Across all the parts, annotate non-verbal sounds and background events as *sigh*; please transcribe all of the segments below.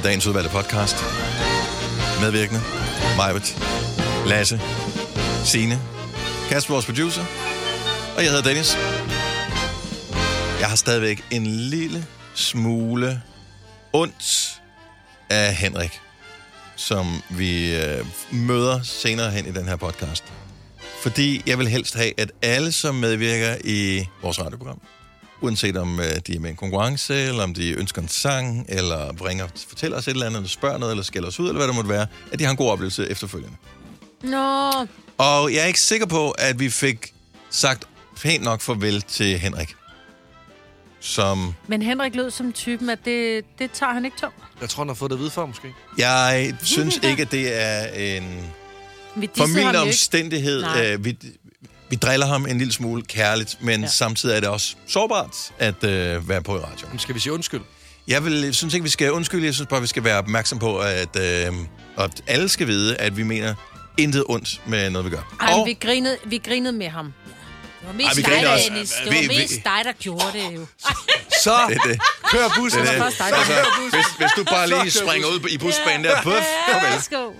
er dagens udvalgte podcast. Medvirkende. Majbet. Lasse. Sine, Kasper, vores producer. Og jeg hedder Dennis. Jeg har stadigvæk en lille smule ondt af Henrik, som vi øh, møder senere hen i den her podcast. Fordi jeg vil helst have, at alle, som medvirker i vores radioprogram, uanset om øh, de er med en konkurrence, eller om de ønsker en sang, eller bringer, fortæller os et eller andet, eller spørger noget, eller skælder os ud, eller hvad det måtte være, at de har en god oplevelse efterfølgende. Nå, Og jeg er ikke sikker på, at vi fik sagt pænt nok farvel til Henrik. Som men Henrik lød som typen, at det, det tager han ikke tungt. Jeg tror, han har fået det at vide før, måske. jeg synes ikke, at det er en Vi jo ikke. omstændighed. Øh, vi, vi driller ham en lille smule kærligt, men ja. Ja. samtidig er det også sårbart at øh, være på i radio. Men skal vi sige undskyld? Jeg vil, jeg synes ikke, vi skal undskylde. Jeg synes bare, vi skal være opmærksom på, at, øh, at alle skal vide, at vi mener intet ondt med noget, vi gør. Ej, Og vi, grinede, vi grinede med ham. Det var mest Ej, vi dig, der, også. Dennis. Vi- Det var vi- mest dig, der gjorde det jo. *laughs* Så det det. kør bussen. det, det. Altså, hvis, hvis du bare lige springer ud i busbanen der, puff, farvel. Værsgo.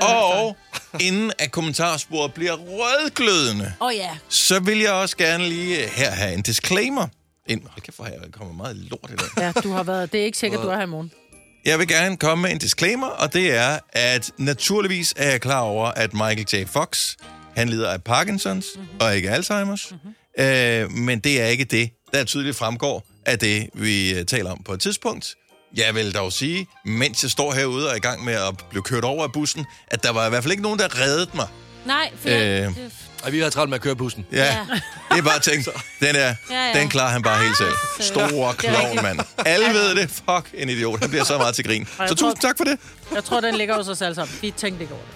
Og *laughs* inden at kommentarsporet bliver rødglødende, oh, ja. så vil jeg også gerne lige her have en disclaimer. Ind. Hold kæft, hvor her kommer meget lort i dag. Ja, du har været. Det er ikke sikkert, du er her i morgen. Jeg vil gerne komme med en disclaimer, og det er, at naturligvis er jeg klar over, at Michael J. Fox, han lider af Parkinsons mm-hmm. og ikke Alzheimer's. Mm-hmm. Øh, men det er ikke det, der tydeligt fremgår af det, vi øh, taler om på et tidspunkt. Jeg vil dog sige, mens jeg står herude og er i gang med at blive kørt over af bussen, at der var i hvert fald ikke nogen, der reddede mig. Nej, for Øh. jeg, Ej, vi har travlt med at køre bussen. Ja, ja. det er bare tænkt, *laughs* den er, Ja, ja. den klarer han bare helt selv. så- Store klovn, mand. Alle ved det. Fuck, en idiot. Han bliver så meget til grin. Så tusind tak for det. jeg tror, den ligger hos os alle sammen. Vi tænkte ikke over det.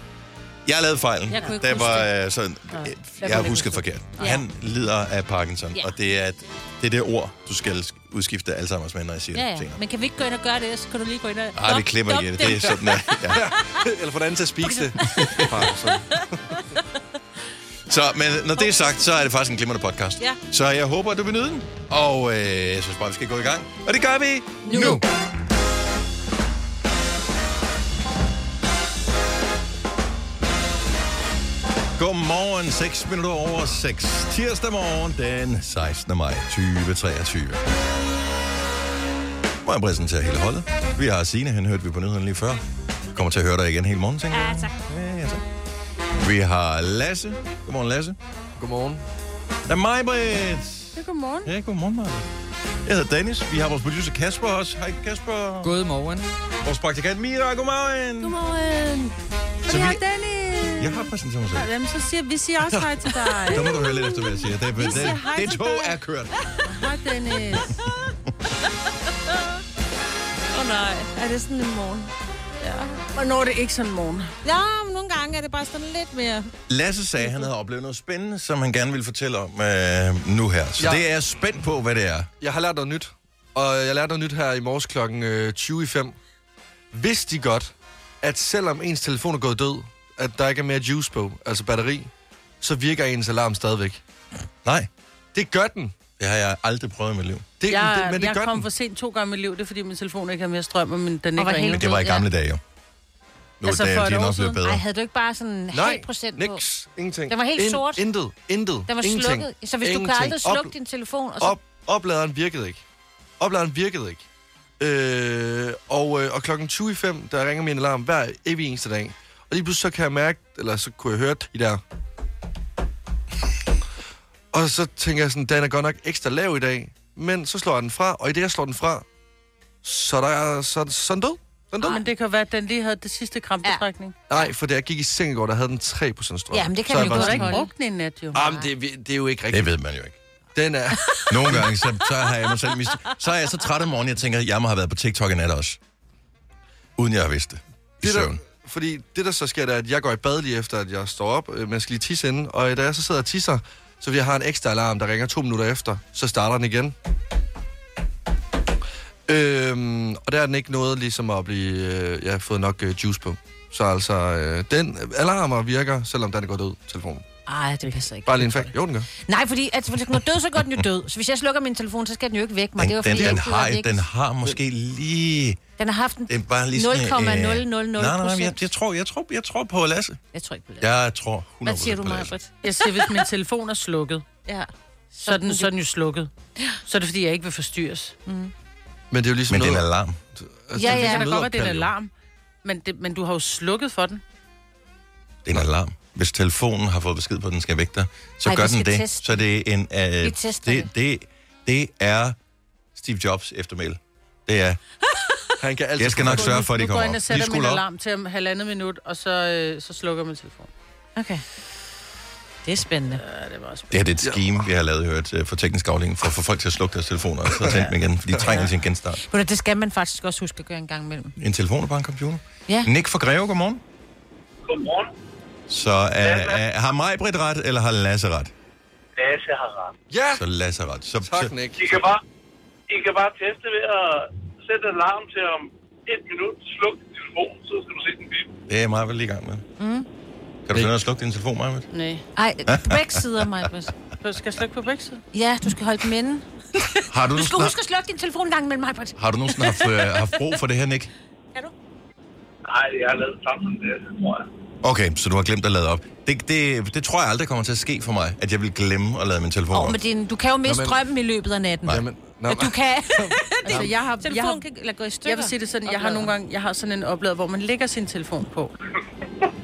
Jeg lavede fejlen. Jeg kunne ikke det huske var det. øh, sådan, jeg jeg har ikke husket huske forkert. Ja. Han lider af Parkinson, Ja. og det er, det er det ord, du skal udskifte Alzheimer's med, når jeg siger Ja, det ja. senere. Men kan vi ikke gå ind og gøre det? Så kan du lige gå ind og... Ej, vi klipper ikke i det. Det er sådan, der. *laughs* Ja. Eller få den til at spise det. *laughs* Så, men når det er sagt, så er det faktisk en glimrende podcast. Ja. Så jeg håber, at du vil nyde den. Og øh, jeg synes bare, vi skal gå i gang. Og det gør vi nu. Nu. Godmorgen, 6 minutter over 6. Tirsdag morgen, den 16. maj 2023. Må jeg præsentere hele holdet. Vi har Signe, hende hørte vi på nyheden lige før. Kommer til at høre dig igen hele morgen, tænker jeg. Ja, tak. Ja, ja, tak. Vi har Lasse. Godmorgen, Lasse. Godmorgen. Der er mig, Britt. Ja, godmorgen. Ja, godmorgen, Maja. Jeg hedder Dennis. Vi har vores producer Kasper også. Hej, Kasper. Godmorgen. Vores praktikant Mira. Godmorgen. Godmorgen. Og Så jeg vi- Dennis. Jeg har præsenteret mig selv. Jamen, så siger vi siger også hej til dig. *laughs* Der må du høre lidt efter, hvad jeg siger. Det, det, siger det, det tog dig. er kørt. Hej, Dennis. *laughs* Åh oh, nej, er det sådan en morgen? Ja. Hvornår er det ikke sådan en morgen? Ja, men nogle gange er det bare sådan lidt mere... Lasse sagde, at han havde oplevet noget spændende, som han gerne ville fortælle om øh, nu her. Så Ja. det er jeg spændt på, hvad det er. Jeg har lært noget nyt. Og jeg lærte noget nyt her i morges klokken øh, 20 i 5. Vidste de godt, at selvom ens telefon er gået død, at der ikke er mere juice på, altså batteri, så virker ens alarm stadigvæk. Nej, Det gør den. Det har jeg aldrig prøvet i mit liv. Det, Jeg, det, men det jeg gør kom den. for sent to gange i mit liv. Det er, fordi min telefon ikke har mere strøm, og min, den ikke ringer. Men det var i Ja. gamle dage jo. Nu Altså, altså, for er et de år nok blevet bedre. Ej, havde du ikke bare sådan en Nej, halv procent på? niks. Ingenting. Den var helt sort. Intet. Intet. Den var Ingenting. slukket. Så hvis du kan Ingenting. aldrig slukke Op- din telefon, og så... Op, opladeren virkede ikke. Opladeren virkede ikke. Øh, og, øh, og klokken 20 i 5, der ringer min alarm hver evig eneste dag. Og lige pludselig så kan jeg mærke, eller så kunne jeg høre de der. Og så tænker jeg sådan, den er godt nok ekstra lav i dag. Men så slår jeg den fra, og i det jeg slår den fra, så er der, så, så er den død. Den er død. Men det kan være, at den lige havde det sidste krampetrækning. Nej, for da jeg gik i seng i går, der havde den 3% strøm. Ja, men det kan så man jeg jo godt ikke sådan, brugt den i nat, jo. Ah, men det, det er jo ikke Det rigtigt. ved man jo ikke. Den er... *laughs* Nogle gange, så, så har jeg mig selv mist... Så er jeg så træt om morgenen, jeg tænker, at jeg må have været på TikTok i nat også. Uden jeg har vidst det. I det der, søvn. fordi det, der så sker, det er, at jeg går i bad lige efter, at jeg står op, øh, men jeg skal lige tisse inden. Og da jeg så sidder og tisser, så vil jeg have en ekstra alarm, der ringer to minutter efter. Så starter den igen. Øhm, og der er den ikke noget ligesom at blive... Øh, jeg har fået nok øh, juice på. Så altså, øh, den alarmer virker, selvom den er gået død, telefonen. Ej, det passer ikke. Bare lige en fakt. Jo, den gør. Nej, fordi at, hvis den er død, så går den jo død. Så hvis jeg slukker min telefon, så skal den jo ikke væk mig. det var Den, fordi, den, den, jeg har, den har måske lige Den har haft en... Det er bare lige sådan... 0,000 Nej, nej, nej, jeg, jeg, tror, jeg, tror, jeg tror på Lasse. Jeg tror ikke på det. Jeg tror 100% Hvad siger du, Lasse. Britt? Jeg siger, hvis min telefon er slukket, Ja. så er den, så er den jo slukket. Så er det, fordi jeg ikke vil forstyrres. Men det er jo ligesom Men det er en noget... alarm. Altså, Ja, det er ja. Det kan da godt være, det er en alarm. Men, det, men du har jo slukket for den. Det er en alarm. Hvis telefonen har fået besked på, at den skal væk dig, så Ej, gør den det. teste Så det er en... Uh, Vi tester det, det, det er Steve Jobs eftermæl. Det er, Han kan altid jeg skal nok sørge for, at de Nu går kommer jeg ind og sætter min skulle op. alarm til om halvandet minut, og så, øh, så slukker min telefon. Okay. Det er spændende. Ja, det var også Det her det er et scheme, vi har lavet hørt øh, for teknisk afdeling, for at få folk til at slukke deres telefoner, og så tænde dem igen, for de trænger til en genstart. Du, Det skal man faktisk også huske at gøre en gang imellem. En telefon er bare en computer. Ja. Nick fra Greve, godmorgen. Godmorgen. Så uh, uh, har mig Britt ret, eller har Lasse ret? Lasse har ret. Ja, Så Lasse har ret. Så, tak, Nick. I kan bare, I kan bare teste ved at sætte en alarm til om et minut. Sluk din telefon, så skal du se den bip. det er mig vel lige i gang med. Mm. Kan du finde at slukke din telefon, Maja? Nej. Ej, *laughs* på begge sider, Maja Britt. Du skal jeg slukke på begge sider. Ja, du skal holde dem inde. Har du, Du skal huske at slukke din telefon en gang imellem, Maja Britt. har du nogensinde haft, øh, haft brug for det her, Nick? Nej, jeg har lavet sammen med det, tror jeg. Okay, så du har glemt at lade op. Det, det, det tror jeg aldrig kommer til at ske for mig, at jeg vil glemme at lade min telefon Åh, op. men din, du kan jo miste Nå, men- strømmen i løbet af natten. Jamen, nå, Men du kan... *laughs* Altså, jeg har, jeg har, Telefonen kan eller gå i stykker. jeg vil sige det sådan, jeg har nogle gange, jeg har sådan en oplader, hvor man lægger sin telefon på.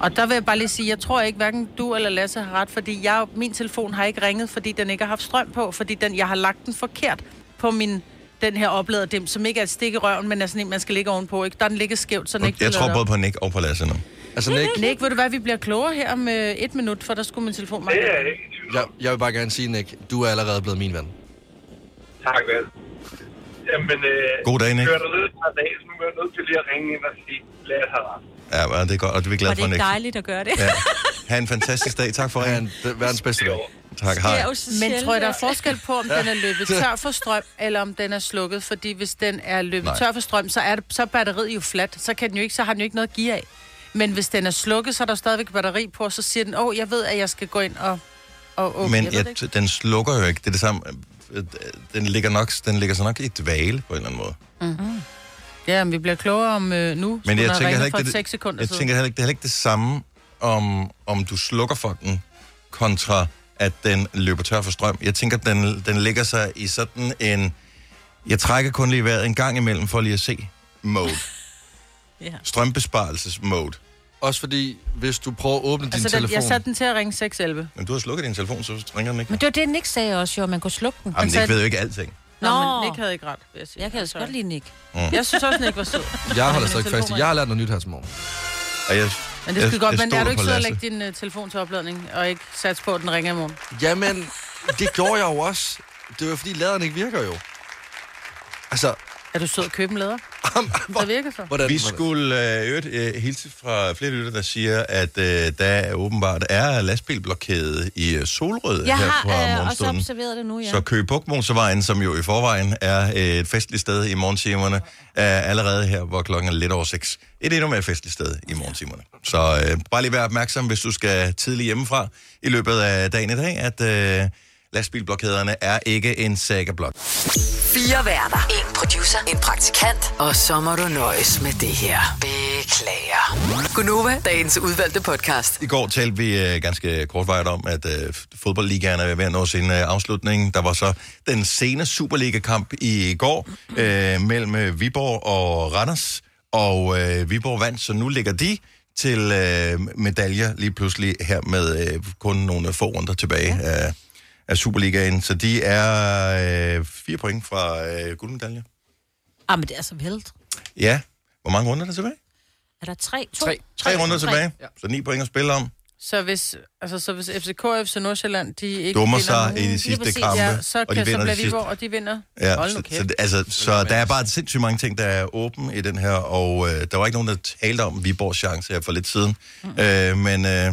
Og der vil jeg bare lige sige, jeg tror ikke, hverken du eller Lasse har ret, fordi jeg, min telefon har ikke ringet, fordi den ikke har haft strøm på, fordi den, jeg har lagt den forkert på min den her oplader dem, som ikke er et stik i røven, men er sådan en, man skal ligge ovenpå. Ikke? Der er den ligger skævt, så den ikke Jeg tror både på Nick og på Lasse nu. altså Nick, Nick, ved du hvad, vi bliver klogere her om øh, et minut, for der skulle min telefon meget Det er ikke jeg, jeg vil bare gerne sige, Nick, du er allerede blevet min ven. Tak, vel. Jamen, øh, God dag, Nick. Kører du ned par dage, så er jeg nødt til lige at ringe ind og sige, Lasse har ret. Ja, men det er godt, og det er vi glade Og det for, er Nick. dejligt at gøre det. Ja. Ha' en fantastisk dag. Tak for er verdens bedste dag. Tak, hej. Men tror jeg, der er forskel på, om den er løbet tør for strøm, eller om den er slukket? Fordi hvis den er løbet Nej. Tør for strøm, så er, det, så er batteriet jo fladt. Så, kan den jo ikke, så har den jo ikke noget at give af. Men hvis den er slukket, så er der stadigvæk batteri på, og så siger den, åh, oh, jeg ved, at jeg skal gå ind og, og åbne. Men jeg jeg, den slukker jo ikke. Det er det samme. Øh, Den ligger, nok, den ligger så nok i dvale på en eller anden måde. Ja, men vi bliver klogere om øh, nu. Men jeg have tænker heller ikke, det, 6 sekunder jeg siden. tænker heller ikke, det er heller ikke det samme, om, om du slukker for den, kontra at den løber tør for strøm. Jeg tænker, den, den ligger sig i sådan en... Jeg trækker kun lige vejret en gang imellem for lige at se mode. *laughs* Ja. Strømbesparelses-mode. Også fordi, hvis du prøver at åbne din Altså, den, telefon... jeg satte den til at ringe 611. Men du har slukket din telefon, så ringer den ikke. Men det var det, Nick sagde også, jo, at man kunne slukke den. Jamen, sagde- det ved jo ikke alting. Nå, Nå. men Nick havde ikke ret, vil jeg sige. Jeg kan altså godt lide Nick. Jeg synes også, Nick var sød. *laughs* Jeg holder stadig fast i. Jeg har lært noget nyt her til morgen. Og jeg, Men det skal godt, men er du ikke sød at lægge din uh, telefon til opladning, og ikke sats på, at den ringer i morgen? Jamen, det gjorde jeg jo også. Det var fordi, laderen ikke virker jo. Altså, Er du sød at købe en lader? hvor, Det virker så. hvordan, Vi skulle øh, øvrigt øh, hilse fra flere lytter, der siger, at øh, der åbenbart er lastbilblokade i øh, Solrød Jeg her har fra øh, også observeret det nu, ja. Så Køge Bukmosevejen, som jo i forvejen er øh, et festligt sted i morgentimerne, er allerede her, hvor klokken er lidt over seks. Et endnu mere festligt sted i morgentimerne. Så øh, bare lige vær opmærksom, hvis du skal tidligt hjemmefra i løbet af dagen i dag, at øh, lastbilblokaderne er ikke en saga blot. Fire værter. En producer. En praktikant. Og så må du nøjes med det her. Beklager. Gunova, dagens udvalgte podcast. I går talte vi øh, ganske kortvarigt om, at øh, fodboldligaen er ved at nå sin øh, afslutning. Der var så den sene Superliga-kamp i går øh, mellem øh, Viborg og Randers, og øh, Viborg vandt, så nu ligger de til øh, medaljer lige pludselig her med øh, kun nogle få runder tilbage af, af Superligaen. Så de er øh, fire point fra øh, guldmedalje. Ah, men det er så vildt. Ja, hvor mange runder er der tilbage? Er der tre? To? Tre. Tre runder Tre. tilbage, så ni point at spille om. Så hvis, altså, så hvis FCK og FC Nordsjælland, de ikke Dummer vinder sig nu, i de sidste kampe, ja, så, og de kan, så vinder bliver. Viborg, og de vinder. Ja, Hold nu kæft. så, altså, så der er bare sindssygt mange ting, der er åben i den her, og øh, der var ikke nogen, der talte om Viborgs chance her for lidt siden. Mm. Øh, men øh,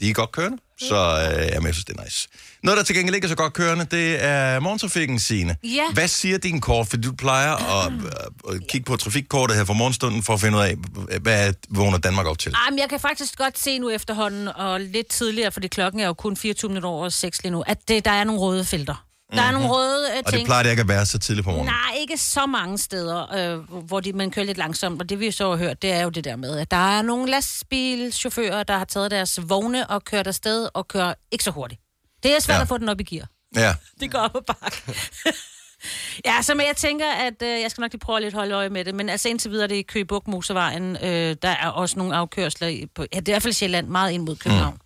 de er godt kørende, så øh, jamen, jeg synes, det er nice. Noget, der til gengæld ikke er så godt kørende, det er morgentrafikken, Signe. Ja. Hvad siger din kort? For du plejer at, at, at kigge på trafikkortet her for morgenstunden, for at finde ud af, hvad vågner Danmark op til. Ej, men jeg kan faktisk godt se nu efterhånden, og lidt tidligere, fordi klokken er jo kun 24 minutter over 6 lige nu, at det, der er nogle røde felter. Der er nogle røde øh, Og det ting. plejer det ikke at være så tidligt på morgenen. Nej, ikke så mange steder, øh, hvor de, man kører lidt langsomt. Og det vi så har hørt, det er jo det der med, at der er nogle lastbilchauffører, der har taget deres vogne og kørt afsted og kører ikke så hurtigt. Det er svært Ja. at få den op i gear. Ja. *laughs* Det går op og bakke. *laughs* ja, så men jeg tænker, at øh, jeg skal nok lige prøve at lidt holde øje med det. Men altså indtil videre, det er Køge Bugt Motorvejen. Øh, der er også nogle afkørsler i- på, ja, det er i hvert fald Sjælland, meget ind mod København. Mm.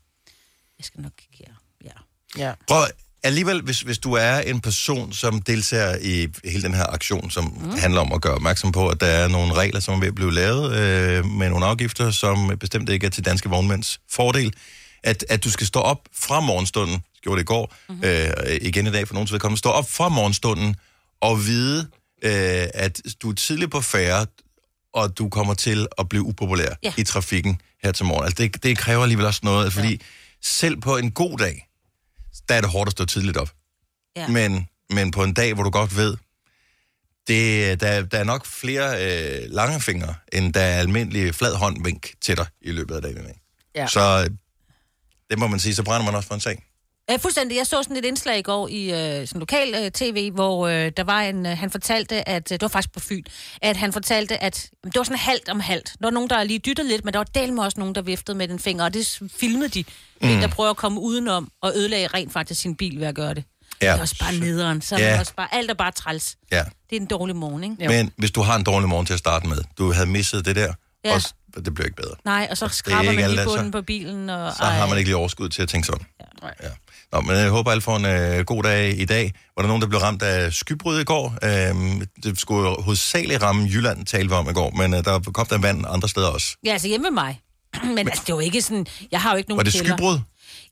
Jeg skal nok kigge her. Ja. Ja. Prøv, alligevel, hvis, hvis du er en person, som deltager i hele den her aktion, som mm. handler om at gøre opmærksom på, at der er nogle regler, som er ved at blive lavet øh, med nogle afgifter, som bestemt ikke er til danske vognmænds fordel, at, at du skal stå op fra morgenstunden, gjorde det i går, mm-hmm. øh, igen i dag for nogens vedkommende, stå op fra morgenstunden og vide, øh, at du er tidligt på færre, og du kommer til at blive upopulær Ja. i trafikken her til morgen. Altså det, det kræver alligevel også noget, fordi ja. selv på en god dag, der er det hårdt at stå tidligt op. Ja. Men, men på en dag, hvor du godt ved, det, der, der er nok flere øh, lange fingre, end der er almindelige flad hånd vink til dig i løbet af dagen. Ikke? Ja. Så øh, det må man sige, så brænder man også for en sag. Øh, fuldstændig. Jeg så sådan et indslag i går i øh, sådan lokal øh, tv, hvor øh, der var en, øh, han fortalte, at, øh, det var faktisk på Fyn, at han fortalte, at det var sådan halvt om halvt. Der var nogen, der lige dyttede lidt, men der var del med også nogen, der viftede med den finger, og det filmede de. Mm. En, der prøver at komme udenom og ødelage rent faktisk sin bil ved at gøre det. Ja. Det er også bare nederen. Så er Ja. ja. også bare, alt er bare træls. Ja. Det er en dårlig morgen, ikke? Jo. Men hvis du har en dårlig morgen til at starte med, du havde misset det der, Ja. også, det bliver ikke bedre. Nej, og så er skraber man lige der- bunden så- på bilen. Og, Så har man ikke lige overskud til at tænke sådan. Ja. Nå, men jeg håber, alle får en øh, god dag i dag. Var der nogen, der blev ramt af skybrud i går? Øhm, det skulle jo hovedsageligt ramme Jylland, talte vi om i går, men øh, der kom der vand andre steder også. Ja, altså hjemme ved mig. *clears throat* Men altså, det er jo ikke sådan... Jeg har jo ikke nogen Var det kælder. skybrud?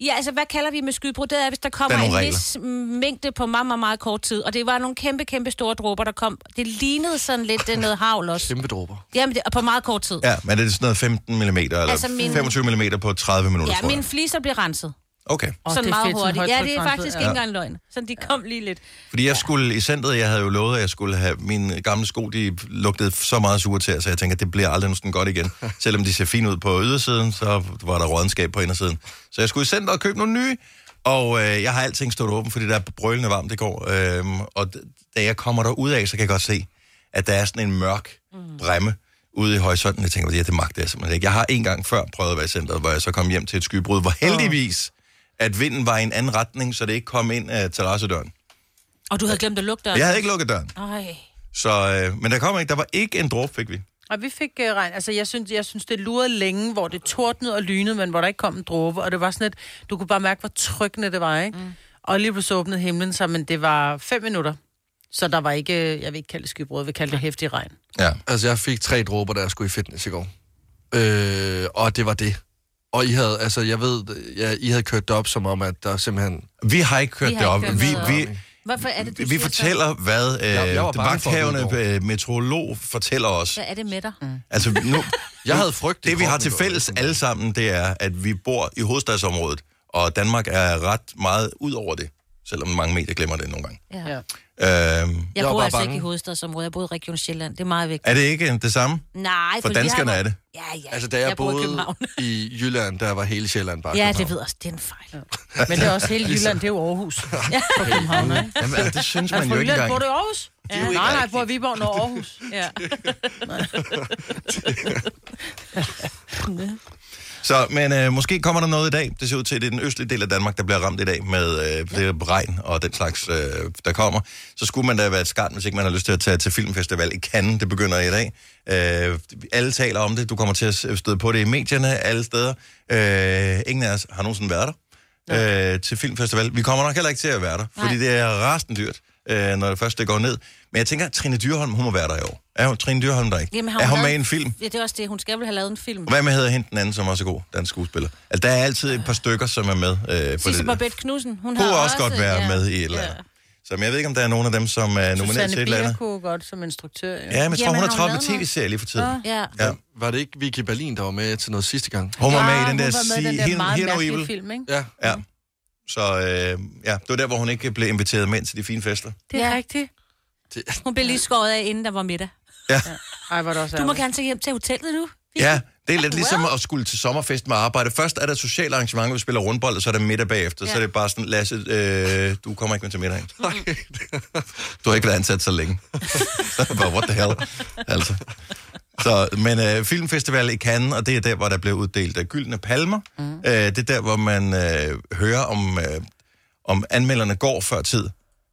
Ja, altså, hvad kalder vi med skybrud? Det er, hvis der kommer Der er en nogle vis mængde på meget, meget, meget kort tid. Og det var nogle kæmpe, kæmpe store dråber, der kom. Det lignede sådan lidt øh, noget havl også. Kæmpe dråber. Jamen, det, og på meget kort tid. Ja, men er det sådan noget 15 mm, eller Altså, min- 25 mm på 30 minutter, Ja, tror jeg. mine fliser blev renset. Okay. Åh, sådan det er meget fedt, hurtigt. Ja, det er faktisk ja. ikke engang løgn. Så de kom lige lidt. Fordi jeg skulle i centret, jeg havde jo lovet, at jeg skulle have mine gamle sko, de lugtede så meget sure til, så jeg tænker, at det bliver aldrig sådan godt igen. *laughs* Selvom de ser fine ud på ydersiden, så var der rådenskab på indersiden. Så jeg skulle i centret og købe nogle nye, og øh, jeg har alting stået åben, fordi der er brølende varmt i går. Øhm, og da jeg kommer der ud af, så kan jeg godt se, at der er sådan en mørk bremme ude i horisonten. Jeg tænker, ja, det magter jeg simpelthen ikke. Jeg har en gang før prøvet at være i centret, hvor jeg så kom hjem til et skybrud, hvor heldigvis, at vinden var i en anden retning, så det ikke kom ind af terrassedøren. Og du havde glemt at lukke døren. Jeg havde ikke lukket døren. Ej. Så, øh, men der kom ikke, der var ikke en dråbe, fik vi. Og vi fik uh, regn. Altså, jeg synes, jeg synes, det lurede længe, hvor det tordnede og lynede, men hvor der ikke kom en dråbe. Og det var sådan et, du kunne bare mærke, hvor trykkende det var, ikke? Mm. Og lige pludselig åbnede himlen sig, men det var fem minutter. Så der var ikke, jeg vil ikke kalde det skybrud, jeg vil kalde det hæftig regn. Ja. Altså, jeg fik tre dråber, da jeg skulle i fitness i går. Øh, og det var det. Og I havde, altså, jeg ved, ja, I havde kørt det op som om, at der simpelthen... Vi har ikke kørt Vi det op. ikke kørt Vi, vi. Hvorfor er det, du vi fortæller, hvad øh, Jeg- jeg blive øh, meteorolog fortæller os. Så? Hvad er det med dig? Mm. Altså, nu, *laughs* Jeg havde frygt det vi har til fælles alle sammen, det er, at vi bor i hovedstadsområdet, og Danmark er ret meget ud over det, selvom mange medier glemmer det nogle gange. Ja. Ja. Øhm, Jeg, Jeg bor bare altså bange. ikke i hovedstadsområdet. Jeg bor i Region Sjælland. Det er meget vigtigt. er det ikke det samme? Nej, For har danskerne jo- er det. Ja, ja. Altså, da jeg, i boede i Jylland, der var hele Sjælland bare Ja, København. det ved jeg også. Det er en fejl. Men det er også hele *laughs* Jylland, det er jo Aarhus. Ja. På København, ikke? Jamen, altså, det synes man Altså, jo fra ikke engang. bor du i Aarhus? Ja. jo Nej, nej, rigtigt. bor i Viborg, når *laughs* Aarhus. Ja. *laughs* Så, men øh, måske kommer der noget i dag. Det ser ud til, at det er den østlige del af Danmark, der bliver ramt i dag med øh, det regn og den slags, øh, der kommer. Så skulle man da være et skarn, hvis ikke man har lyst til at tage til filmfestival i Cannes. Det begynder i dag. Øh, alle taler om det. Du kommer til at støde på det i medierne alle steder. Øh, ingen af os har nogensinde været der øh, til filmfestival. Vi kommer nok heller ikke til at være der, fordi Nej. det er rasende dyrt, øh, når det først det går ned. Men jeg tænker, at Trine Dyrholm, hun må være der i år. Er hun, Trine Dyrholm der ikke? Jamen, har er hun med i en film? Ja, det er også det. Hun skal vel have lavet en film. Hvad med hedder hende den anden, som også er god, dansk skuespiller? Altså, der er altid et par stykker, som er med øh, på Sisse det. Babette Knudsen. Hun Kunne har også godt være ja. med i et eller andet. Så men jeg ved ikke, om der er nogen af dem, som er nomineret til Susanne et eller andet. kunne godt som instruktør. Ja. Ja, men jeg tror, Jamen, hun har hun travlt med tv-serier lige for tiden. Ja. Ja. Var det ikke Vicky Berlin, der var med til noget sidste gang? Hun var med i den der med i den der meget mærkelige film, ikke? Ja. Ja. Så øh, ja, det var der, hvor hun ikke blev inviteret med ind til de fine fester. Det er Ja. rigtigt. Hun blev lige skåret af, inden der var middag. Ja, Ej, var det også Du må gerne tage hjem til hotellet nu. ja Det er lidt ligesom at skulle til sommerfest med arbejde. Først er der et socialt arrangement, hvor vi spiller rundbold, og så er der middag bagefter. Ja. Så er det bare sådan, Lasse, øh, du kommer ikke med til middag. *laughs* *laughs* Du har ikke været ansat så længe. så det bare, what the hell? Altså. Så, men øh, Filmfestival i Cannes, og det er der, hvor der blev uddelt af gyldne palmer. Mm. Øh, det er der, hvor man øh, hører om, øh, om anmelderne går før tid.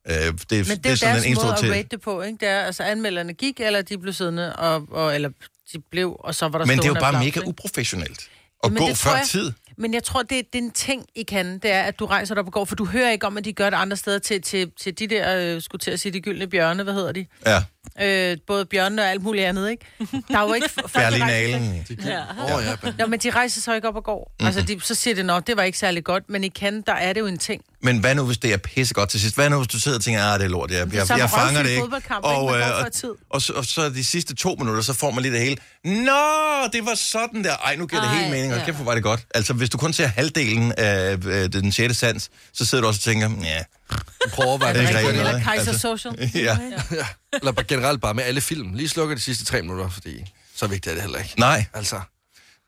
Øh, det, Men det er, det er sådan deres en måde at til... rate det på, ikke? Det er, altså anmelderne gik, eller de blev siddende, og, og, eller de blev, og så var der Men det er jo bare applaus, mega ikke? uprofessionelt. At Jamen, gå før jeg- tid. Men jeg tror, det, det er en ting i kan, det er, at du rejser dig op og går, for du hører ikke om, at de gør det andre steder til, til, til de der, øh, skulle til at sige, de gyldne bjørne, hvad hedder de? Ja, Øh, både bjørne og alt muligt andet, ikke? Der er jo ikke... *laughs* Berlinalen. Ja. Oh, ja. men- Nå, men de rejser sig ikke op og går. Mm-hmm. Altså, de, så siger det nok, det var ikke særlig godt, men i kan, der er det jo en ting. Men hvad nu, hvis det er pissegodt til sidst? Hvad nu, hvis du sidder og tænker, ah, det er lort, jeg, jeg, jeg fanger det ikke. går øh, og, og, så, og så de sidste to minutter, så får man lige det hele. Nå, det var sådan der. Ej, nu giver det Ej, helt mening, og ja. kæft, hvor var det godt. Altså, hvis du kun ser halvdelen af øh, den sjette sans, så sidder du også og tænker, ja, Prøv *laughs* at være Det er ikke rigtig rigtigt Eller noget, Kaiser altså. Social. *laughs* ja. Ja. Eller bare generelt bare med alle film. Lige slukker de sidste tre minutter, fordi så vigtigt er det heller ikke. Nej, Altså,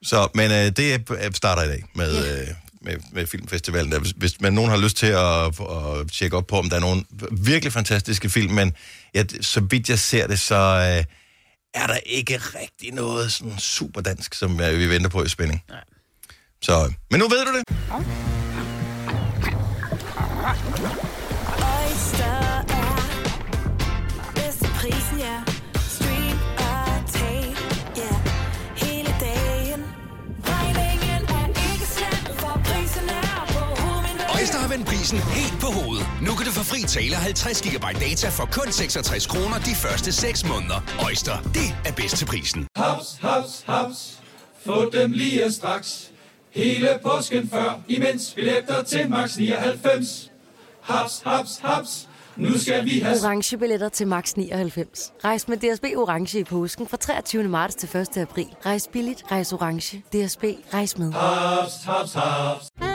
så, men øh, det er- starter i dag med, øh, med, med filmfestivalen. Der. Hvis, hvis man nogen har lyst til at, at tjekke op på, om der er nogle virkelig fantastiske film, men ja, så vidt jeg ser det, så øh, er der ikke rigtig noget sådan super dansk, som øh, vi venter på i spænding. Nej. Så, men nu ved du det. Oyster er bedst til prisen, ja. Vendt prisen helt på hovedet. Nu kan du få fri tale 50 GB data for kun 66 kroner de første 6 måneder. Øjster, det er bedst til prisen. Haps, haps, haps. Få dem lige straks. Hele påsken før, imens billetter til max 99. Haps, haps, haps. Nu skal vi have orange billetter til max 99. Rejs med DSB orange i påsken fra 23. marts til 1. april. Rejs billigt, rejs orange. DSB rejs med. haps, haps, haps.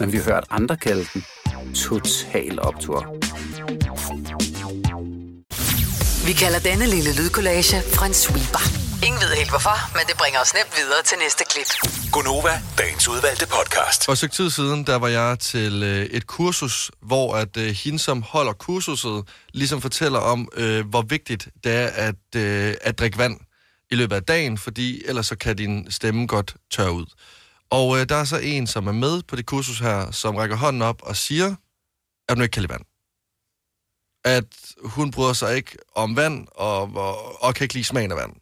men vi har hørt andre kalde den Total Optor. Vi kalder denne lille lydkollage en sweeper. Ingen ved helt hvorfor, men det bringer os nemt videre til næste klip. Gunova, dagens udvalgte podcast. For et stykke tid siden, der var jeg til øh, et kursus, hvor at øh, hende, som holder kursuset, ligesom fortæller om, øh, hvor vigtigt det er at, øh, at drikke vand i løbet af dagen, fordi ellers så kan din stemme godt tørre ud. Og øh, der er så en, som er med på det kursus her, som rækker hånden op og siger, at hun ikke kan lide vand. At hun bryder sig ikke om vand, og, og, og kan ikke lide smagen af vand.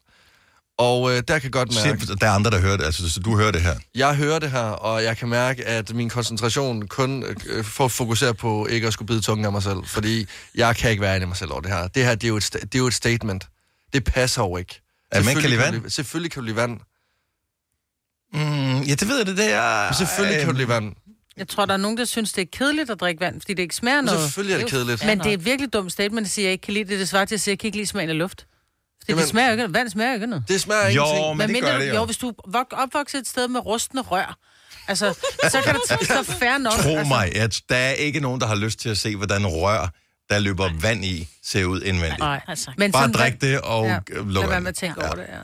Og øh, der kan godt mærke... Se, Der er andre, der hører det. Altså, så du hører det her. Jeg hører det her, og jeg kan mærke, at min koncentration kun øh, får at fokusere på ikke at skulle bide tungen af mig selv, fordi jeg kan ikke være inde i mig selv over det her. Det her, det er jo et, det er jo et statement. Det passer jo ikke. At man kan lide Selvfølgelig vand? du Selvfølgelig kan du lide vand. Mm, ja, det ved jeg, det der. Selvfølgelig kan du lide vand. Jeg tror, der er nogen, der synes, det er kedeligt at drikke vand, fordi det ikke smager noget. Selvfølgelig er det kedeligt. Men det er et virkelig dumt statement at sige, at jeg ikke kan lide det. Det svarer til at sige, at jeg kan ikke lide smagen af luft. Fordi Jamen- det smager jo ikke, vand smager jo ikke noget. Det smager Jo, ingenting. men det mindre, gør det jo. jo. hvis du er vok- opvokset et sted med rustne rør, altså, *laughs* så kan det så fair nok. Tro altså, mig, at der er ikke nogen, der har lyst til at se, hvordan rør, der løber vand i, ser ud indvendigt. Nej, Altså. men Bare drik det og ja, ja, lad luk være med at tænke over det, ja.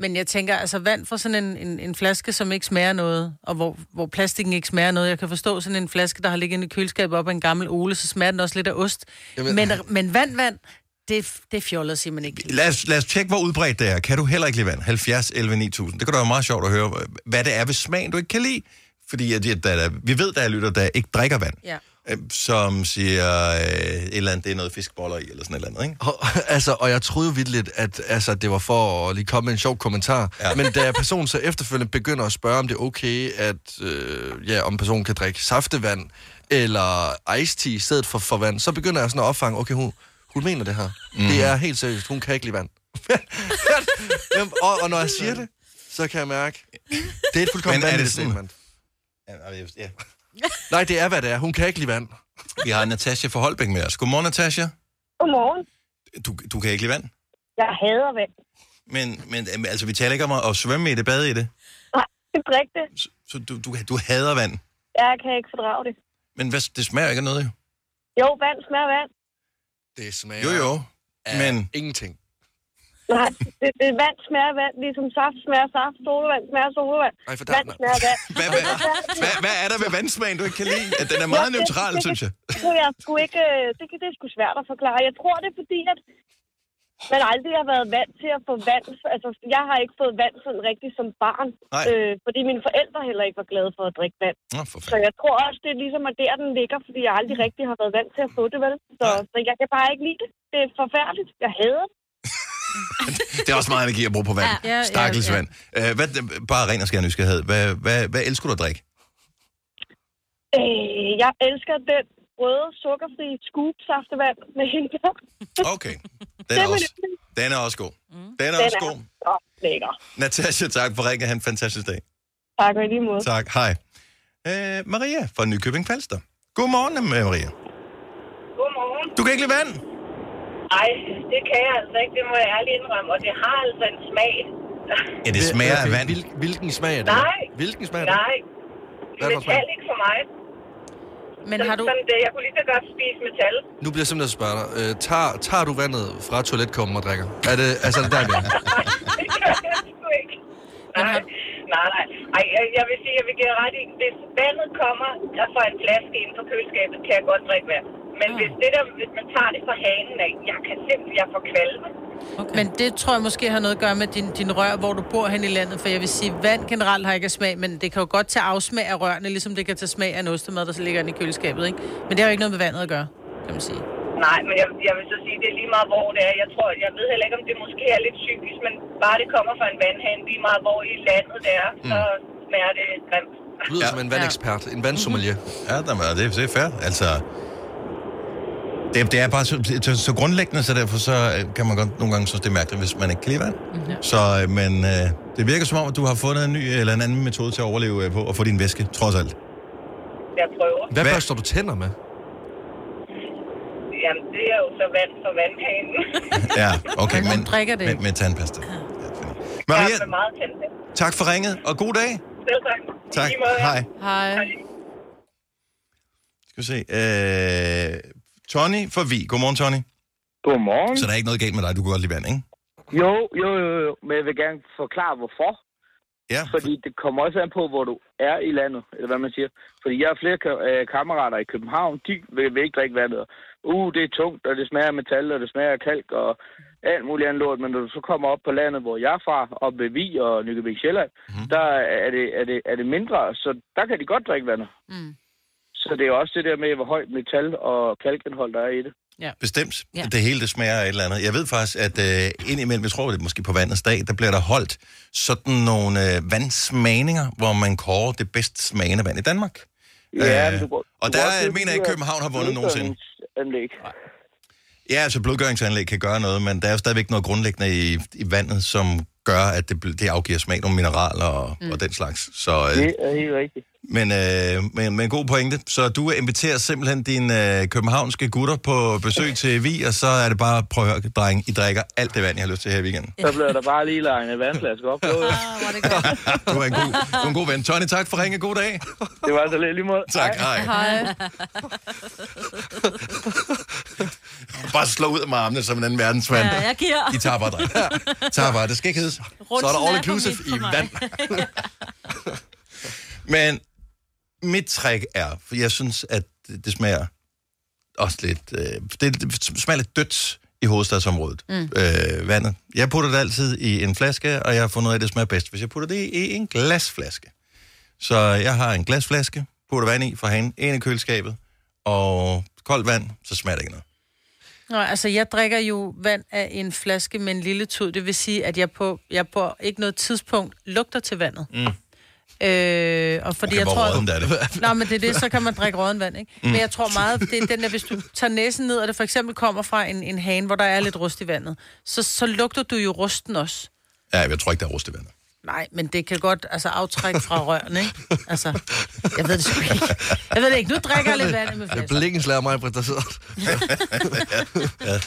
Men jeg tænker, altså vand fra sådan en, en, en flaske, som ikke smager noget, og hvor, hvor plastikken ikke smager noget. Jeg kan forstå sådan en flaske, der har ligget i køleskabet op af en gammel ole, så smager den også lidt af ost. Jamen- Men, men vand, vand, det, det er siger man ikke. Lad os, lad os tjekke, hvor udbredt det er. Kan du heller ikke lide vand? 70, 11, 9000. Det kan da være meget sjovt at høre, hvad det er ved smagen, du ikke kan lide. Fordi at, at, at, vi ved, der er lytter, der ikke drikker vand. Ja. Øh, Som siger, øh, et eller andet, det er noget fiskeboller i, eller sådan et eller andet, ikke? Og, *laughs* altså, og jeg troede vildt, at altså, det var for at lige komme med en sjov kommentar. Ja. Men da personen så efterfølgende begynder at spørge, om det er okay, at øh, ja, om personen kan drikke saftevand eller iced tea i stedet for, for vand, så begynder jeg sådan at opfange, okay, hun, hun mener det her. Mm. Det er helt seriøst, hun kan ikke lide vand. *laughs* Og, og når jeg siger det, så kan jeg mærke. Det er et fuldkommen vanvittigt statement. Ja, ja. Nej, det er, hvad det er. Hun kan ikke lide vand. Vi har Natasha fra Holbæk med os. Godmorgen, Natasha. Godmorgen. Du, du kan ikke lide vand? Jeg hader vand. Men, men øhm, altså, vi taler ikke om at, at svømme i det, bade i det. Nej, det drikke det. Så du, du, du hader vand. Jeg kan ikke fordrage det. Men hvad, det smager ikke af noget, jo. Jo, vand smager vand. Det smager Jo, jo. Men ingenting. Nej, det, det, vand smager vand, ligesom saft smager saft, solvand smager solvand. Ej, for vand smager vand. *laughs* hvad, hvad, hvad, hvad er der ved vandsmagen, du ikke kan lide? At den er meget neutral, synes jeg. Det, jeg sgu ikke, øh, det, det er sgu svært at forklare. Jeg tror, det er fordi, at man aldrig har været vant til at få vand. Altså, jeg har ikke fået vand sådan rigtigt som barn. Nej. Øh, fordi mine forældre heller ikke var glade for at drikke vand. Nå, for Så jeg tror også, det er ligesom, at der den ligger, fordi jeg aldrig rigtig har været vant til at få det, vel? Så, så jeg kan bare ikke lide det. Det er forfærdeligt. Jeg hader det. *laughs* Det er også meget energi at bruge på vand. Ja, ja, Stakkels ja. vand. Øh, hvad, bare ren og skær nysgerrighed. Hvad, hvad, hvad elsker du at drikke? Øh, jeg elsker den røde, sukkerfri scoop-saftevand med hindbær. Okay. *laughs* Den er, også, den er også god. Den er også god. så lækker. Natasha, tak for ringen. Ha' en fantastisk dag. Tak, og i lige måde. Tak. Hej. Øh, Maria fra Nykøbing Falster. Godmorgen, Maria. Godmorgen. Du kan ikke lide vand? Ej, det kan jeg altså ikke. Det må jeg ærligt indrømme. Og det har altså en smag. *laughs* Ja, det smager af vand. Hvil, hvilken smag er det? Nej. Hvilken smag er det? Nej. Hvad er? Metal ikke for mig. Men har du... Sådan det, jeg kunne lige så godt spise metal. Nu bliver jeg simpelthen spørge dig. Øh, tager, tager du vandet fra toiletkummen og drikker? Er det, altså, er det der, er? det gør jeg sgu *laughs* ikke. Nej, nej, nej. Ej, jeg, jeg vil sige, jeg vil give ret i, hvis vandet kommer der fra en flaske inden for køleskabet, kan jeg godt drikke vand. Men hvis, det der, hvis man tager det fra hanen af, jeg kan simpelthen, jeg får kvalme. Okay. Men det tror jeg måske har noget at gøre med din, din rør, hvor du bor hen i landet. For jeg vil sige, vand generelt har ikke smag, men det kan jo godt tage afsmag af rørene, ligesom det kan tage smag af en ostemad, der så ligger inde i køleskabet, ikke? Men det har jo ikke noget med vandet at gøre, kan man sige. Nej, men jeg, jeg vil så sige, det er lige meget, hvor det er. Jeg tror, jeg ved heller ikke, om det måske er lidt psykisk, men bare det kommer fra en vandhane, lige meget hvor i landet det er, så smager det grimt. Du lyder ja. som en vandekspert, en vandsommelier. *laughs* Ja, der, er- det, det er fair. Altså, det, det er bare så, så, så grundlæggende, så derfor så øh, kan man godt nogle gange synes, det er mærkeligt, hvis man ikke kan lide vand. Ja. Så, øh, men øh, det virker som om, at du har fundet en ny eller en anden metode til at overleve øh, på, og få din væske, trods alt. Jeg prøver. Hvad børster du tænder med? Jamen, det er jo så vand fra vandhanen. *laughs* Ja, okay, men, drikker det med, med tandpasta. Ja, Maria... Maria, Ja, med meget tændt. tak for ringet, og god dag. Selv tak. Tak. Ja. Hej. Hej. Skal vi se. Øh, Tony for Vi. Godmorgen, Tony. Godmorgen. Så der er ikke noget galt med dig, du kan godt lide vand, ikke? Jo, jo, jo, jo, men jeg vil gerne forklare, hvorfor. Ja. Fordi det kommer også an på, hvor du er i landet, eller hvad man siger. Fordi jeg har flere ka- øh, kammerater i København, de vil, vil ikke drikke vandet. Uh, det er tungt, og det smager af metal, og det smager af kalk, og alt muligt andet lort. Men når du så kommer op på landet, hvor jeg er fra, op ved Vi og Nykøbing Sjælland, mm. der er det, er, det, er det mindre, så der kan de godt drikke vandet. Mm. Så det er jo også det der med, hvor højt metal og kalkindhold der er i det. Ja. Bestemt. Ja. Det hele, det smager af et eller andet. Jeg ved faktisk, at øh, indimellem, jeg tror, det er måske på vandets dag, der bliver der holdt sådan nogle øh, vandsmagninger, hvor man kårer det bedst smagende vand i Danmark. Ja, Øh, men du, går- og du der også er- mener jeg ikke, af København har vundet nogensinde. blodgøringsanlæg. Ja, altså blodgøringsanlæg kan gøre noget, men der er jo stadigvæk noget grundlæggende i, i vandet, som gør, at det, det afgiver smag nogle mineraler og, mm. og den slags. Så, øh, Det er helt rigtigt. men, øh, men, men god pointe. Så du inviterer simpelthen dine øh, københavnske gutter på besøg til Vi, og så er det bare, prøv at høre, dreng, I drikker alt det vand, jeg har lyst til her i weekenden. Så bliver der bare lige en vandflaske op. Jo, jo. *laughs* Du er en god, du er en god ven. Tony, tak for ringe. God dag. Det var så lidt lige måde. Tak, hej. Hej. *laughs* Bare slå ud med armene som en anden verdensmand. Ja, jeg giver. I tager bare, dreng. Tager bare. Det skal ikke hedde. Så er der all inclusive i vand. *laughs* Men mit trick er, for jeg synes, at det, smager også lidt... Øh, det, det smager lidt dødt i hovedstadsområdet, mm. øh, vandet. Jeg putter det altid i en flaske, og jeg har fundet ud af, at det smager bedst, hvis jeg putter det i en glasflaske. Så jeg har en glasflaske, putter vand i fra hanen, ind i køleskabet, og koldt vand, så smager det ikke noget. Nå, altså jeg drikker jo vand af en flaske med en lille tud. Det vil sige, at jeg på, jeg på ikke noget tidspunkt lugter til vandet. Mm. Øh, og fordi Okay, jeg tror... råddent er det? *laughs* Nå, men det er det, så kan man drikke rådden vand, ikke? Mm. Men jeg tror meget, det er den der, hvis du tager næsen ned, og det for eksempel kommer fra en, en hane, hvor der er lidt rust i vandet, så, så lugter du jo rusten også. Ja, jeg tror ikke, der er rust i vandet. Nej, men det kan godt altså, aftrække fra rørene, ikke? Altså, jeg ved det sgu ikke. Jeg ved det ikke. Nu drikker jeg lidt vand med Det er blikkenslager mig, Britt, der sidder. ja.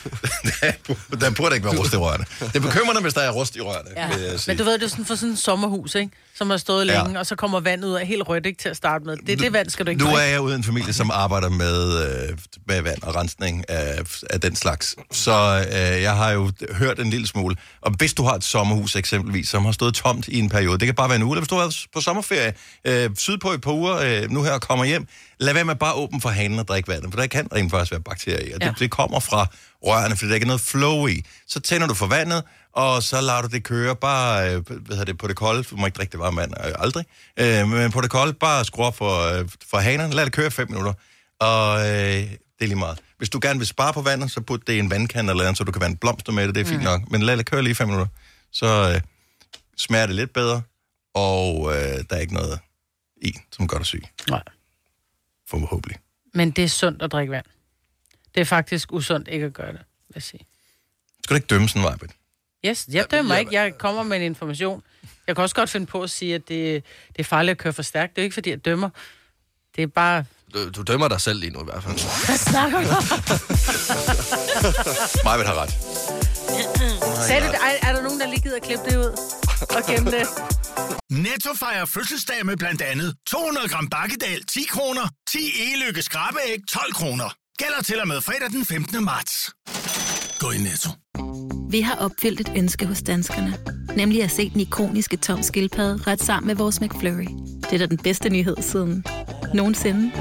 Der burde ikke være rust i rørene. Det er bekymrende, hvis der er rust i rørene, Ja. Men du ved, det er sådan for sådan et sommerhus, ikke? Som har stået Ja. længe, og så kommer vandet ud af helt rødt, ikke? Til at starte med. Det er det vand, skal du ikke Nu er drikke. jeg ude i en familie, som arbejder med, øh, med vand og rensning af, af den slags. Så øh, jeg har jo hørt en lille smule. Og hvis du har et sommerhus eksempelvis, som har stået tomt i en periode, det kan bare være en uge, eller hvis du har været på sommerferie øh, sydpå i et par uger, øh, nu her og kommer hjem, lad være med bare åbne for hanen og drikke vandet, for der kan rent faktisk være bakterier ja. det, det kommer fra rørene, fordi der ikke er noget flow i. Så tænder du for vandet, og så lader du det køre bare øh, hvad hedder det, på det kolde. Du må ikke drikke det varme vand, øh, aldrig. Øh, men på det kolde, bare skru op for, øh, for hanerne, lad det køre i fem minutter. Og øh, det er lige meget. Hvis du gerne vil spare på vandet, så put det i en vandkande eller andet, så du kan vande blomster med det, det er fint Mm. nok. Men lad det køre lige i fem minutter. Så øh, smager det lidt bedre, og øh, der er ikke noget i, som gør dig syg. Nej. Forhåbentlig. Men det er sundt at drikke vand. Det er faktisk usundt ikke at gøre det, vil jeg sige. Skal du ikke dømme sådan, Vejbet? Yes, jeg dømmer ikke. Jeg kommer med en information. Jeg kan også godt finde på at sige, at det, det er farligt at køre for stærkt. Det er jo ikke, fordi jeg dømmer. Det er bare... Du, du dømmer dig selv lige nu i hvert fald. Hvad snakker du om? *laughs* Majbet har ret. Sagde det? Ej, er der nogen, der lige gider at klippe det ud? Og gemme det? Netto fejrer fødselsdag med blandt andet 200 gram bakkedal 10 kroner, 10 e-lykke skrabeæg 12 kroner. Gælder til og med fredag den 15. marts. Gå i Netto. Vi har opfyldt et ønske hos danskerne. Nemlig at se den ikoniske tom skildpadde ret sammen med vores McFlurry. Det er da den bedste nyhed siden nogensinde.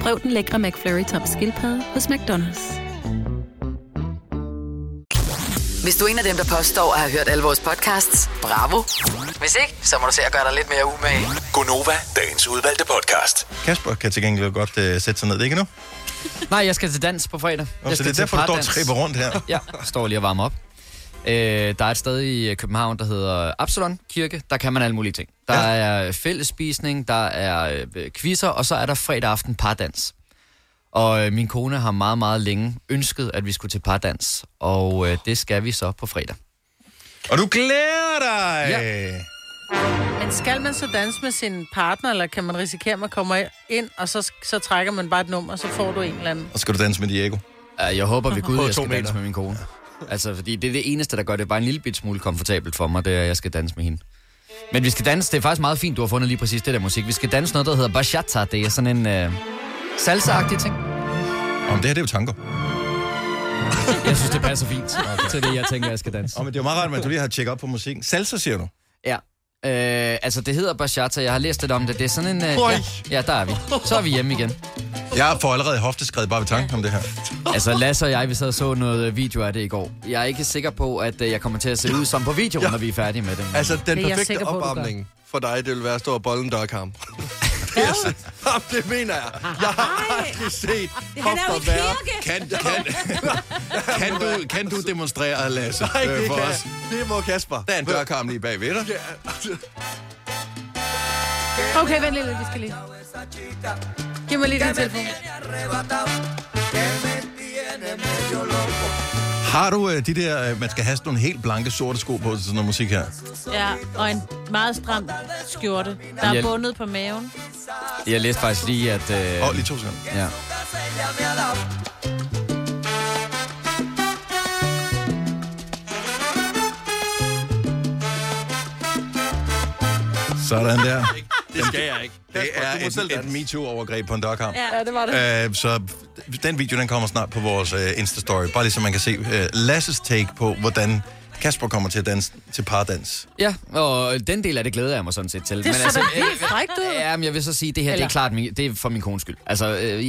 Prøv den lækre McFlurry tom skildpadde hos McDonald's. Hvis du er en af dem, der påstår at have hørt alle vores podcasts, bravo. Hvis ikke, så må du se at gøre dig lidt mere umage. Gonova, dagens udvalgte podcast. Kasper kan til gengæld godt øh, sætte sig ned, ikke nu? *laughs* Nej, jeg skal til dans på fredag. Nå, Jeg så det er derfor, du står og rundt her? *laughs* ja, jeg står lige og varmer op. Øh, der er et sted i København, der hedder Absalon Kirke. Der kan man alle mulige ting. Der ja. er fællesspisning, der er øh, quizzer, og så er der fredag aften pardans. Og øh, min kone har meget, meget længe ønsket, at vi skulle til pardans. Og øh, det skal vi så på fredag. Og du glæder dig! Ja. Men skal man så danse med sin partner, eller kan man risikere, at man kommer ind, og så, så trækker man bare et nummer, og så får du en eller anden? Og skal du danse med Diego? Uh, jeg håber ved Gud, jeg skal danse med min kone. Altså, fordi det er det eneste, der gør det bare en lille bit smule komfortabelt for mig, det er, at jeg skal danse med hende. Men vi skal danse, det er faktisk meget fint, du har fundet lige præcis det der musik. Vi skal danse noget, der hedder bachata. Det er sådan en uh, salsa-agtig ting. Om det her, det er jo tango. *laughs* Jeg synes, det passer fint okay. til det, jeg tænker, jeg skal danse. Oh, men det er jo meget rart, at du lige har tjekket op på musikken. Salsa, siger du? Ja. Øh, altså, det hedder bachata. Jeg har læst lidt om det. Det er sådan en... Uh, Oj. ja, ja, der er vi. Så er vi hjemme igen. Jeg får allerede hofteskred bare ved tanken om det her. Altså, Lasse og jeg, vi sad og så noget øh, video af det i går. Jeg er ikke sikker på, at øh, jeg kommer til at se ud som på videoen, ja. når vi er færdige med det. Altså, den Det er perfekte på, opvarmning for dig, det vil være at stå og bolle en *laughs* Yes. *laughs* Jamen, det mener jeg. Jeg har aldrig set Han er jo i kirke. Kan, kan, *laughs* *laughs* kan, du, kan du demonstrere, Lasse, Nej, det øh, for kan os? Det må Kasper. Der er en dørkarm lige bag ved dig. Okay, vent lidt, vi skal lige. Giv mig lige din telefon. Har du øh, de der, øh, man skal have sådan nogle helt blanke sorte sko på til sådan noget musik her? Ja, og en meget stram skjorte, der er bundet på maven. Jeg læste faktisk lige, at... Øh... Åh, oh, lige to sekunder. Ja. Sådan der. Det skal jeg ikke. Det er selv et, et danse. MeToo-overgreb på en dørkarm. Ja, det var det. Øh, så den video, den kommer snart på vores uh, Insta-story. Bare lige så man kan se uh, Lasses take på, hvordan Kasper kommer til at danse til pardans. Ja, og den del af det glæder jeg mig sådan set til. Det så da øh, vildt frækt ud. Ja, men jeg vil så sige, det her Eller- det er klart min, det er for min kones skyld. Altså, øh,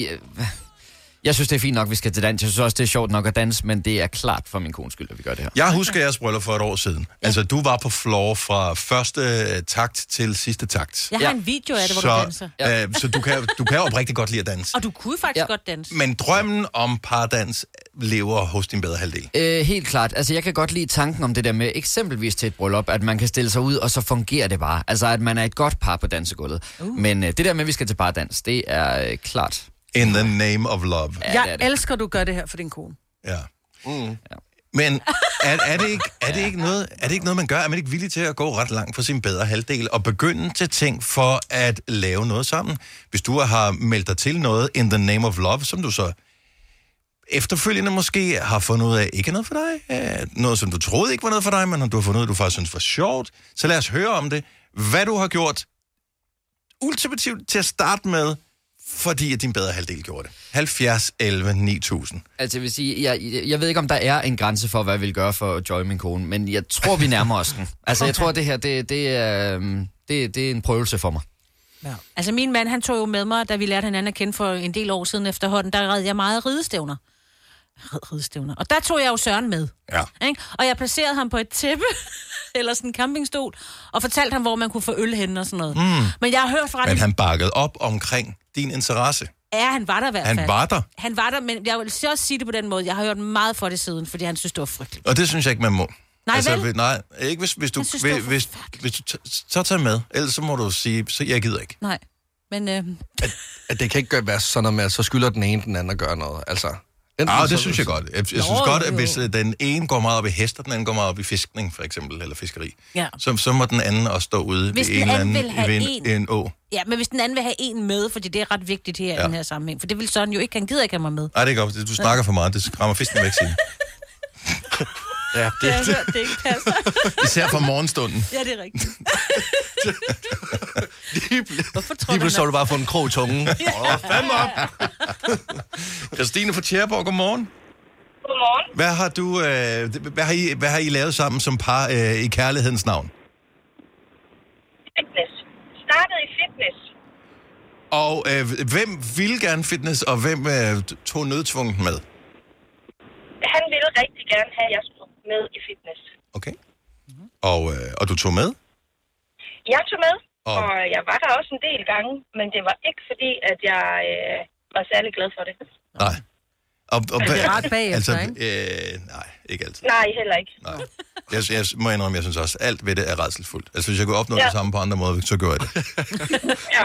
jeg, synes, det er fint nok, vi skal til dans. Jeg synes også, det er sjovt nok at danse, men det er klart for min kones skyld, at vi gør det her. Jeg husker jeres bryllup for et år siden. Ja. Altså, du var på floor fra første øh, takt til sidste takt. Jeg har en video af det, hvor så, du danser. Ja. Øh, så du kan, du kan oprigtigt godt lide at danse. Og du kunne faktisk ja. godt danse. Men drømmen om pardans lever hos din bedre halvdel. Øh, helt klart. Altså, jeg kan godt lide tanken om det der med eksempelvis til et bryllup, at man kan stille sig ud, og så fungerer det bare. Altså, at man er et godt par på dansegulvet. Uh. Men øh, det der med, at vi skal til pardans, det er øh, klart. In the name of love. Ja, Jeg det er det. elsker, du gør det her for din kone. Ja. Mm. Ja. Men er, er, det ikke, er, det ikke noget, er det ikke noget, man gør? Er man ikke villig til at gå ret langt for sin bedre halvdel og begynde til ting for at lave noget sammen? Hvis du har meldt dig til noget in the name of love, som du så efterfølgende måske har fundet ud af, ikke er noget for dig, øh, noget som du troede ikke var noget for dig, men du har fundet ud af, du faktisk synes var sjovt, så lad os høre om det. Hvad du har gjort ultimativt til at starte med, fordi at din bedre halvdel gjorde det. 70, 11, 9000. Altså, jeg vil sige, jeg, jeg, ved ikke, om der er en grænse for, hvad jeg vil gøre for Joy, min kone, men jeg tror, vi nærmer os den. *laughs* Altså, jeg tror, at det her, det, det, er, øhm, det, det er en prøvelse for mig. Ja. Altså min mand, han tog jo med mig, da vi lærte hinanden at kende for en del år siden efterhånden, der red jeg meget ridestævner. Red- Ridestævner. Og der tog jeg jo Søren med. Ja. Ikke? Og jeg placerede ham på et tæppe, *laughs* eller sådan en campingstol, og fortalte ham, hvor man kunne få øl hen og sådan noget. Mm. Men jeg har hørt fra Men han bakkede op omkring din interesse. ja, han var der i hvert Han fald. var der. Han var der, men jeg vil så også sige det på den måde. Jeg har hørt meget for det siden, fordi han synes, det var frygteligt. Og det synes jeg ikke, man må. Altså, Nej, vel? hvis- Nej, ikke hvis, hvis du, synes, hvis, hvis, hvis du så tager med. Ellers så må du sige, så jeg gider ikke. Nej. Men øh, At det kan ikke gøre- være sådan noget med, at så skylder den ene den anden at gøre noget. Altså, enten så- det synes jeg godt. Jeg, jeg synes Nå, godt, at hvis øh, den ene går meget op i hest, og den anden går meget op i fiskning, for eksempel, eller fiskeri, Ja. så, så må den anden også stå ude Hvis ved en eller anden anden vil have ved en- en, en å. ja, men hvis den anden vil have en med, fordi det er ret vigtigt her ja. i den her sammenhæng, for det vil Søren jo ikke, han gider ikke have mig med. Nej, det er godt. Du snakker for meget. Det skræmmer fisken væk, Signe. ja, Det jeg hørt, det ikke passer. Især for morgenstunden. ja, det er rigtigt. *laughs* Hvorfor tror Lige du, pludselig har du bare fået en krog i tungen. *laughs* Åh, fandme op! *laughs* Christine fra Tjæreborg, godmorgen. Godmorgen. Hvad har, du, øh, hvad, har I, hvad har I lavet sammen som par øh, i kærlighedens navn? Fitness. Startede i fitness. Og øh, hvem ville gerne fitness, og hvem øh, tog nødtvunget med? Han ville rigtig gerne have, at jeg skulle med i fitness. Okay. Og, øh, og du tog med? Jeg tog med, Og- og, jeg var der også en del gange, men det var ikke fordi, at jeg øh, var særlig glad for det. Nej. Og, og, det er rart bagefter, altså, ikke? Øh, nej, ikke altid. Nej, heller ikke. Nej. Jeg, jeg må indrømme, jeg synes også, alt ved det er redselsfuldt. Altså, hvis jeg kunne opnå ja. Ja. det samme på andre måder, så gjorde jeg det. Ja.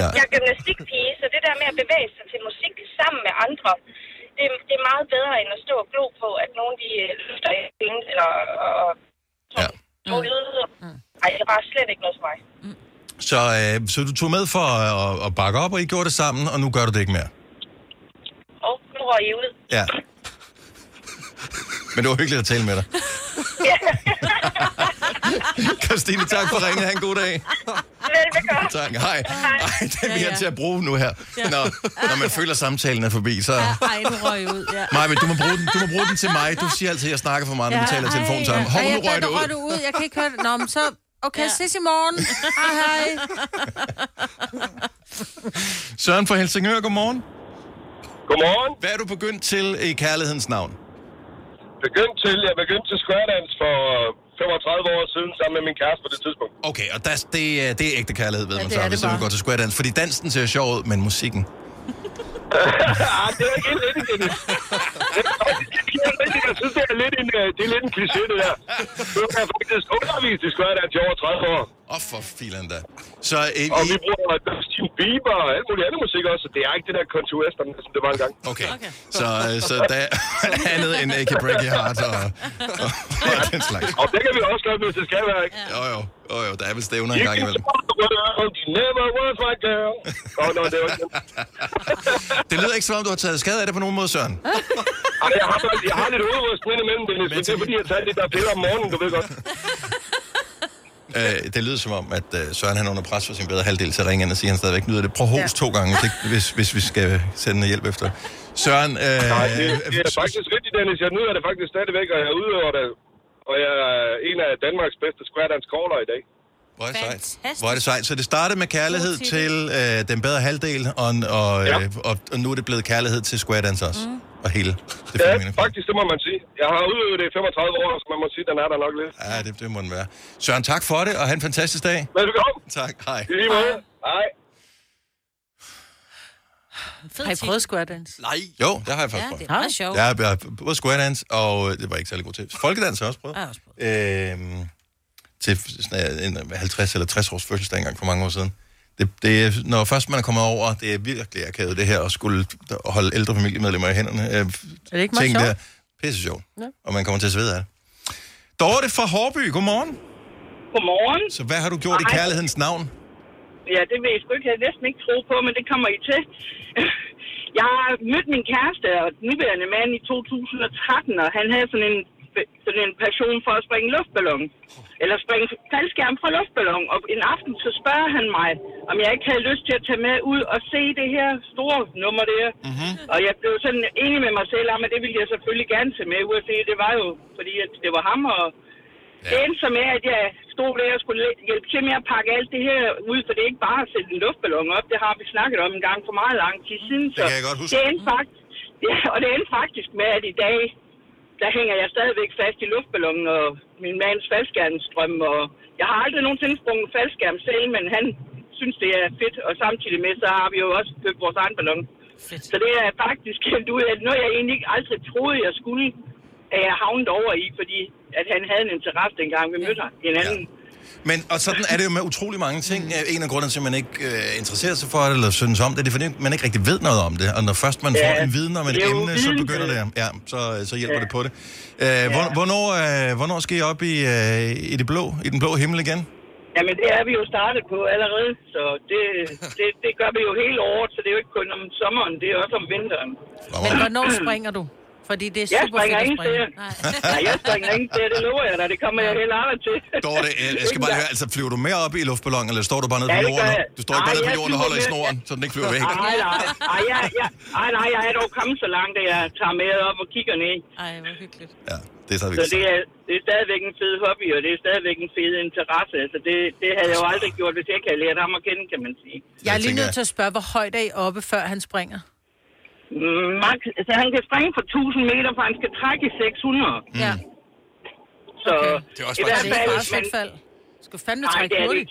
Ja. Jeg er gymnastikpige, så det der med at bevæge sig til musik sammen med andre, det, det er meget bedre end at stå og glo på, at nogen de øh, løfter en eller og, Ja. og lyder. Ej, det er bare slet ikke noget for mig. Så, øh, så du tog med for at, at, at bakke op, og I gjorde det sammen, og nu gør du det ikke mere? Og nu røg I ud. Ja. Men det var hyggeligt at tale med dig. *laughs* Christine, tak for ringet. Ha' en god dag. Velbekomme. Tak. Hej. Ej, det er vi her til at bruge nu her. Når, når man føler, at samtalen er forbi, så... Ej, nu røg jeg ud, ja. Maja, du må, bruge den, du må bruge den til mig. Du siger altid, at jeg snakker for meget, når vi taler i telefon sammen. Hov, nu røg røg ud. du ud. Jeg kan ikke høre det. Nå, men så... Okay, ja. ses i morgen. Hej, hej. *laughs* Søren fra Helsingør, godmorgen. Godmorgen. Hvad er du begyndt til i kærlighedens navn? Begyndt til, jeg begyndte til square dance for 35 år siden sammen med min kæreste på det tidspunkt. Okay, og der, det, er- det er ægte kærlighed, ved Ja, man det så, er det hvis man går til square dance. Fordi dansen ser sjov ud, men musikken... *laughs* ah, det er ikke helt lidt *laughs* igen. Det er faktisk ikke helt rigtigt. Jeg synes, det er lidt en, øh, det er lidt en kliché, det der. Nu kan jeg faktisk undervise i square dance over 30 år. Oh, for filen da. Så, øh, og vi bruger Justin Bieber og alt muligt andet musik også, så det er ikke det der country western, som det var engang. Okay. Så, øh, så der er *laughs* andet end Ake Breaky Heart og, og, og den slags. Og det kan vi også gøre, hvis det skal være, ikke? Jo, jo, jo, jo der er vel stævner en gang imellem. never was my girl. Oh, no, det var ikke *laughs* Det lyder ikke som om, du har taget skade af det på nogen måde, Søren. Ej, jeg har, jeg har lidt ind imellem, Dennis, men det er fordi, jeg tager det der piller om morgenen, du ved godt. *laughs* Øh, det lyder som om, at øh, Søren han er under pres for sin bedre halvdel til at ringe ind og sige, at han stadigvæk nyder det. Prøv hos to gange, det, hvis, hvis vi skal sende hjælp efter. Søren, øh, Nej, det, det er faktisk rigtigt, Dennis. Jeg nyder det faktisk stadigvæk, og jeg udøver det. Og jeg er en af Danmarks bedste square dance caller i dag. Hvor er det sejt. Hvor er det sejt. Så det startede med kærlighed til øh, den bedre halvdel, og, og, Ja. øh, og, og nu er det blevet kærlighed til square dance også. Mm. Og hele det Ja, fænomen. faktisk, det må man sige. Jeg har udøvet det i 35 år, så man må sige, den er der nok lidt. Ja, det, det må den være. Søren, tak for det, og have en fantastisk dag. Velbekomme. Tak, hej. I lige måde. Hej. Har I prøvet square dance? Nej. Jo, det har jeg faktisk Ja, prøvet. det er meget sjovt. Jeg har, jeg har både square dance, og øh, det var jeg ikke særlig god til. Folkedans har jeg også prøvet. Jeg har også Øhm, til sådan en 50 eller 60 års fødselsdag engang for mange år siden. Det, det, når først man er kommet over, det er virkelig akavet det her, at skulle holde ældre familiemedlemmer i hænderne. Øh, Er det ikke meget sjovt? der. Pisse sjovt. Ja. Og man kommer til at svede af det. Dorte fra Hårby, godmorgen. Godmorgen. Så hvad har du gjort i Hej. kærlighedens navn? Ja, det vil jeg sgu ikke, jeg næsten ikke tro på, men det kommer I til. *laughs* Jeg har mødt min kæreste og nuværende mand i 2013, og han havde sådan en, sådan en passion for at springe luftballon. Eller springe faldskærm fra luftballon. Og en aften så spørger han mig, om jeg ikke havde lyst til at tage med ud og se det her store nummer der. Mm-hmm. Og jeg blev sådan enig med mig selv om, at det ville jeg selvfølgelig gerne tage med ud og se. Det var jo, fordi at det var ham, og ja. det endte så med, at jeg stod der og skulle hjælpe til med at pakke alt det her ud, for det er ikke bare at sætte en luftballon op. Det har vi snakket om en gang for meget lang tid siden. Så Det kan jeg godt huske. Det endte faktisk, *laughs* ja, og det endte faktisk med, at i dag, der hænger jeg stadigvæk fast i luftballonen og min mands faldskærmstrøm. Og jeg har aldrig nogensinde sprunget faldskærm selv, men han synes, det er fedt. Og samtidig med, så har vi jo også købt vores egen ballon. Fedt. Så det er faktisk kendt ud af noget, jeg egentlig ikke aldrig troede, jeg skulle, at jeg havnet over i, fordi at han havde en interesse dengang, vi mødte hinanden. Ja. Men, og sådan er det jo med utrolig mange ting. Mm. En af grundene til, at man ikke øh, interesserer sig for det, eller synes om det, det er, fordi man ikke rigtig ved noget om det. Og når først man Ja, får en viden om et er emne, så begynder det, ja, så, så hjælper ja. det på det. Øh, hvor, hvornår, øh, hvornår skal I op i, øh, i, det blå, i den blå himmel igen? Jamen, det er vi jo startet på allerede, så det, det, det gør vi jo hele året, så det er jo ikke kun om sommeren, det er også om vinteren. Men hvornår springer du? Fordi det er Jeg super springer fedt at ingen springe. steder. Nej, *laughs* jeg springer ingen steder, det lover jeg dig. Det kommer jeg heller aldrig til. Dorte, jeg skal bare høre, altså flyver du mere op i luftballonen, eller står du bare nede Ja, på det jorden? jeg. Du står ikke bare nede på jeg jorden og holder i med- snoren, så den ikke flyver væk. Nej, nej. Ej, jeg, jeg, ej, nej, jeg er dog kommet så langt, at jeg tager med op og kigger ned. Ej, hvor hyggeligt. Det er så Så det er, det er stadigvæk en fed hobby, og det er stadigvæk en fed interesse. Så det, det havde jeg jo aldrig gjort, hvis jeg ikke havde lært ham at kende, kan man sige. Jeg er lige nødt til at spørge, hvor højt er I oppe, før han springer? Mm, Max, altså, han kan springe for 1000 meter, for han skal trække i 600. Ja. Så Det er også i hvert fald, bare et fedt fald? Skal fandme Nej, trække det er det.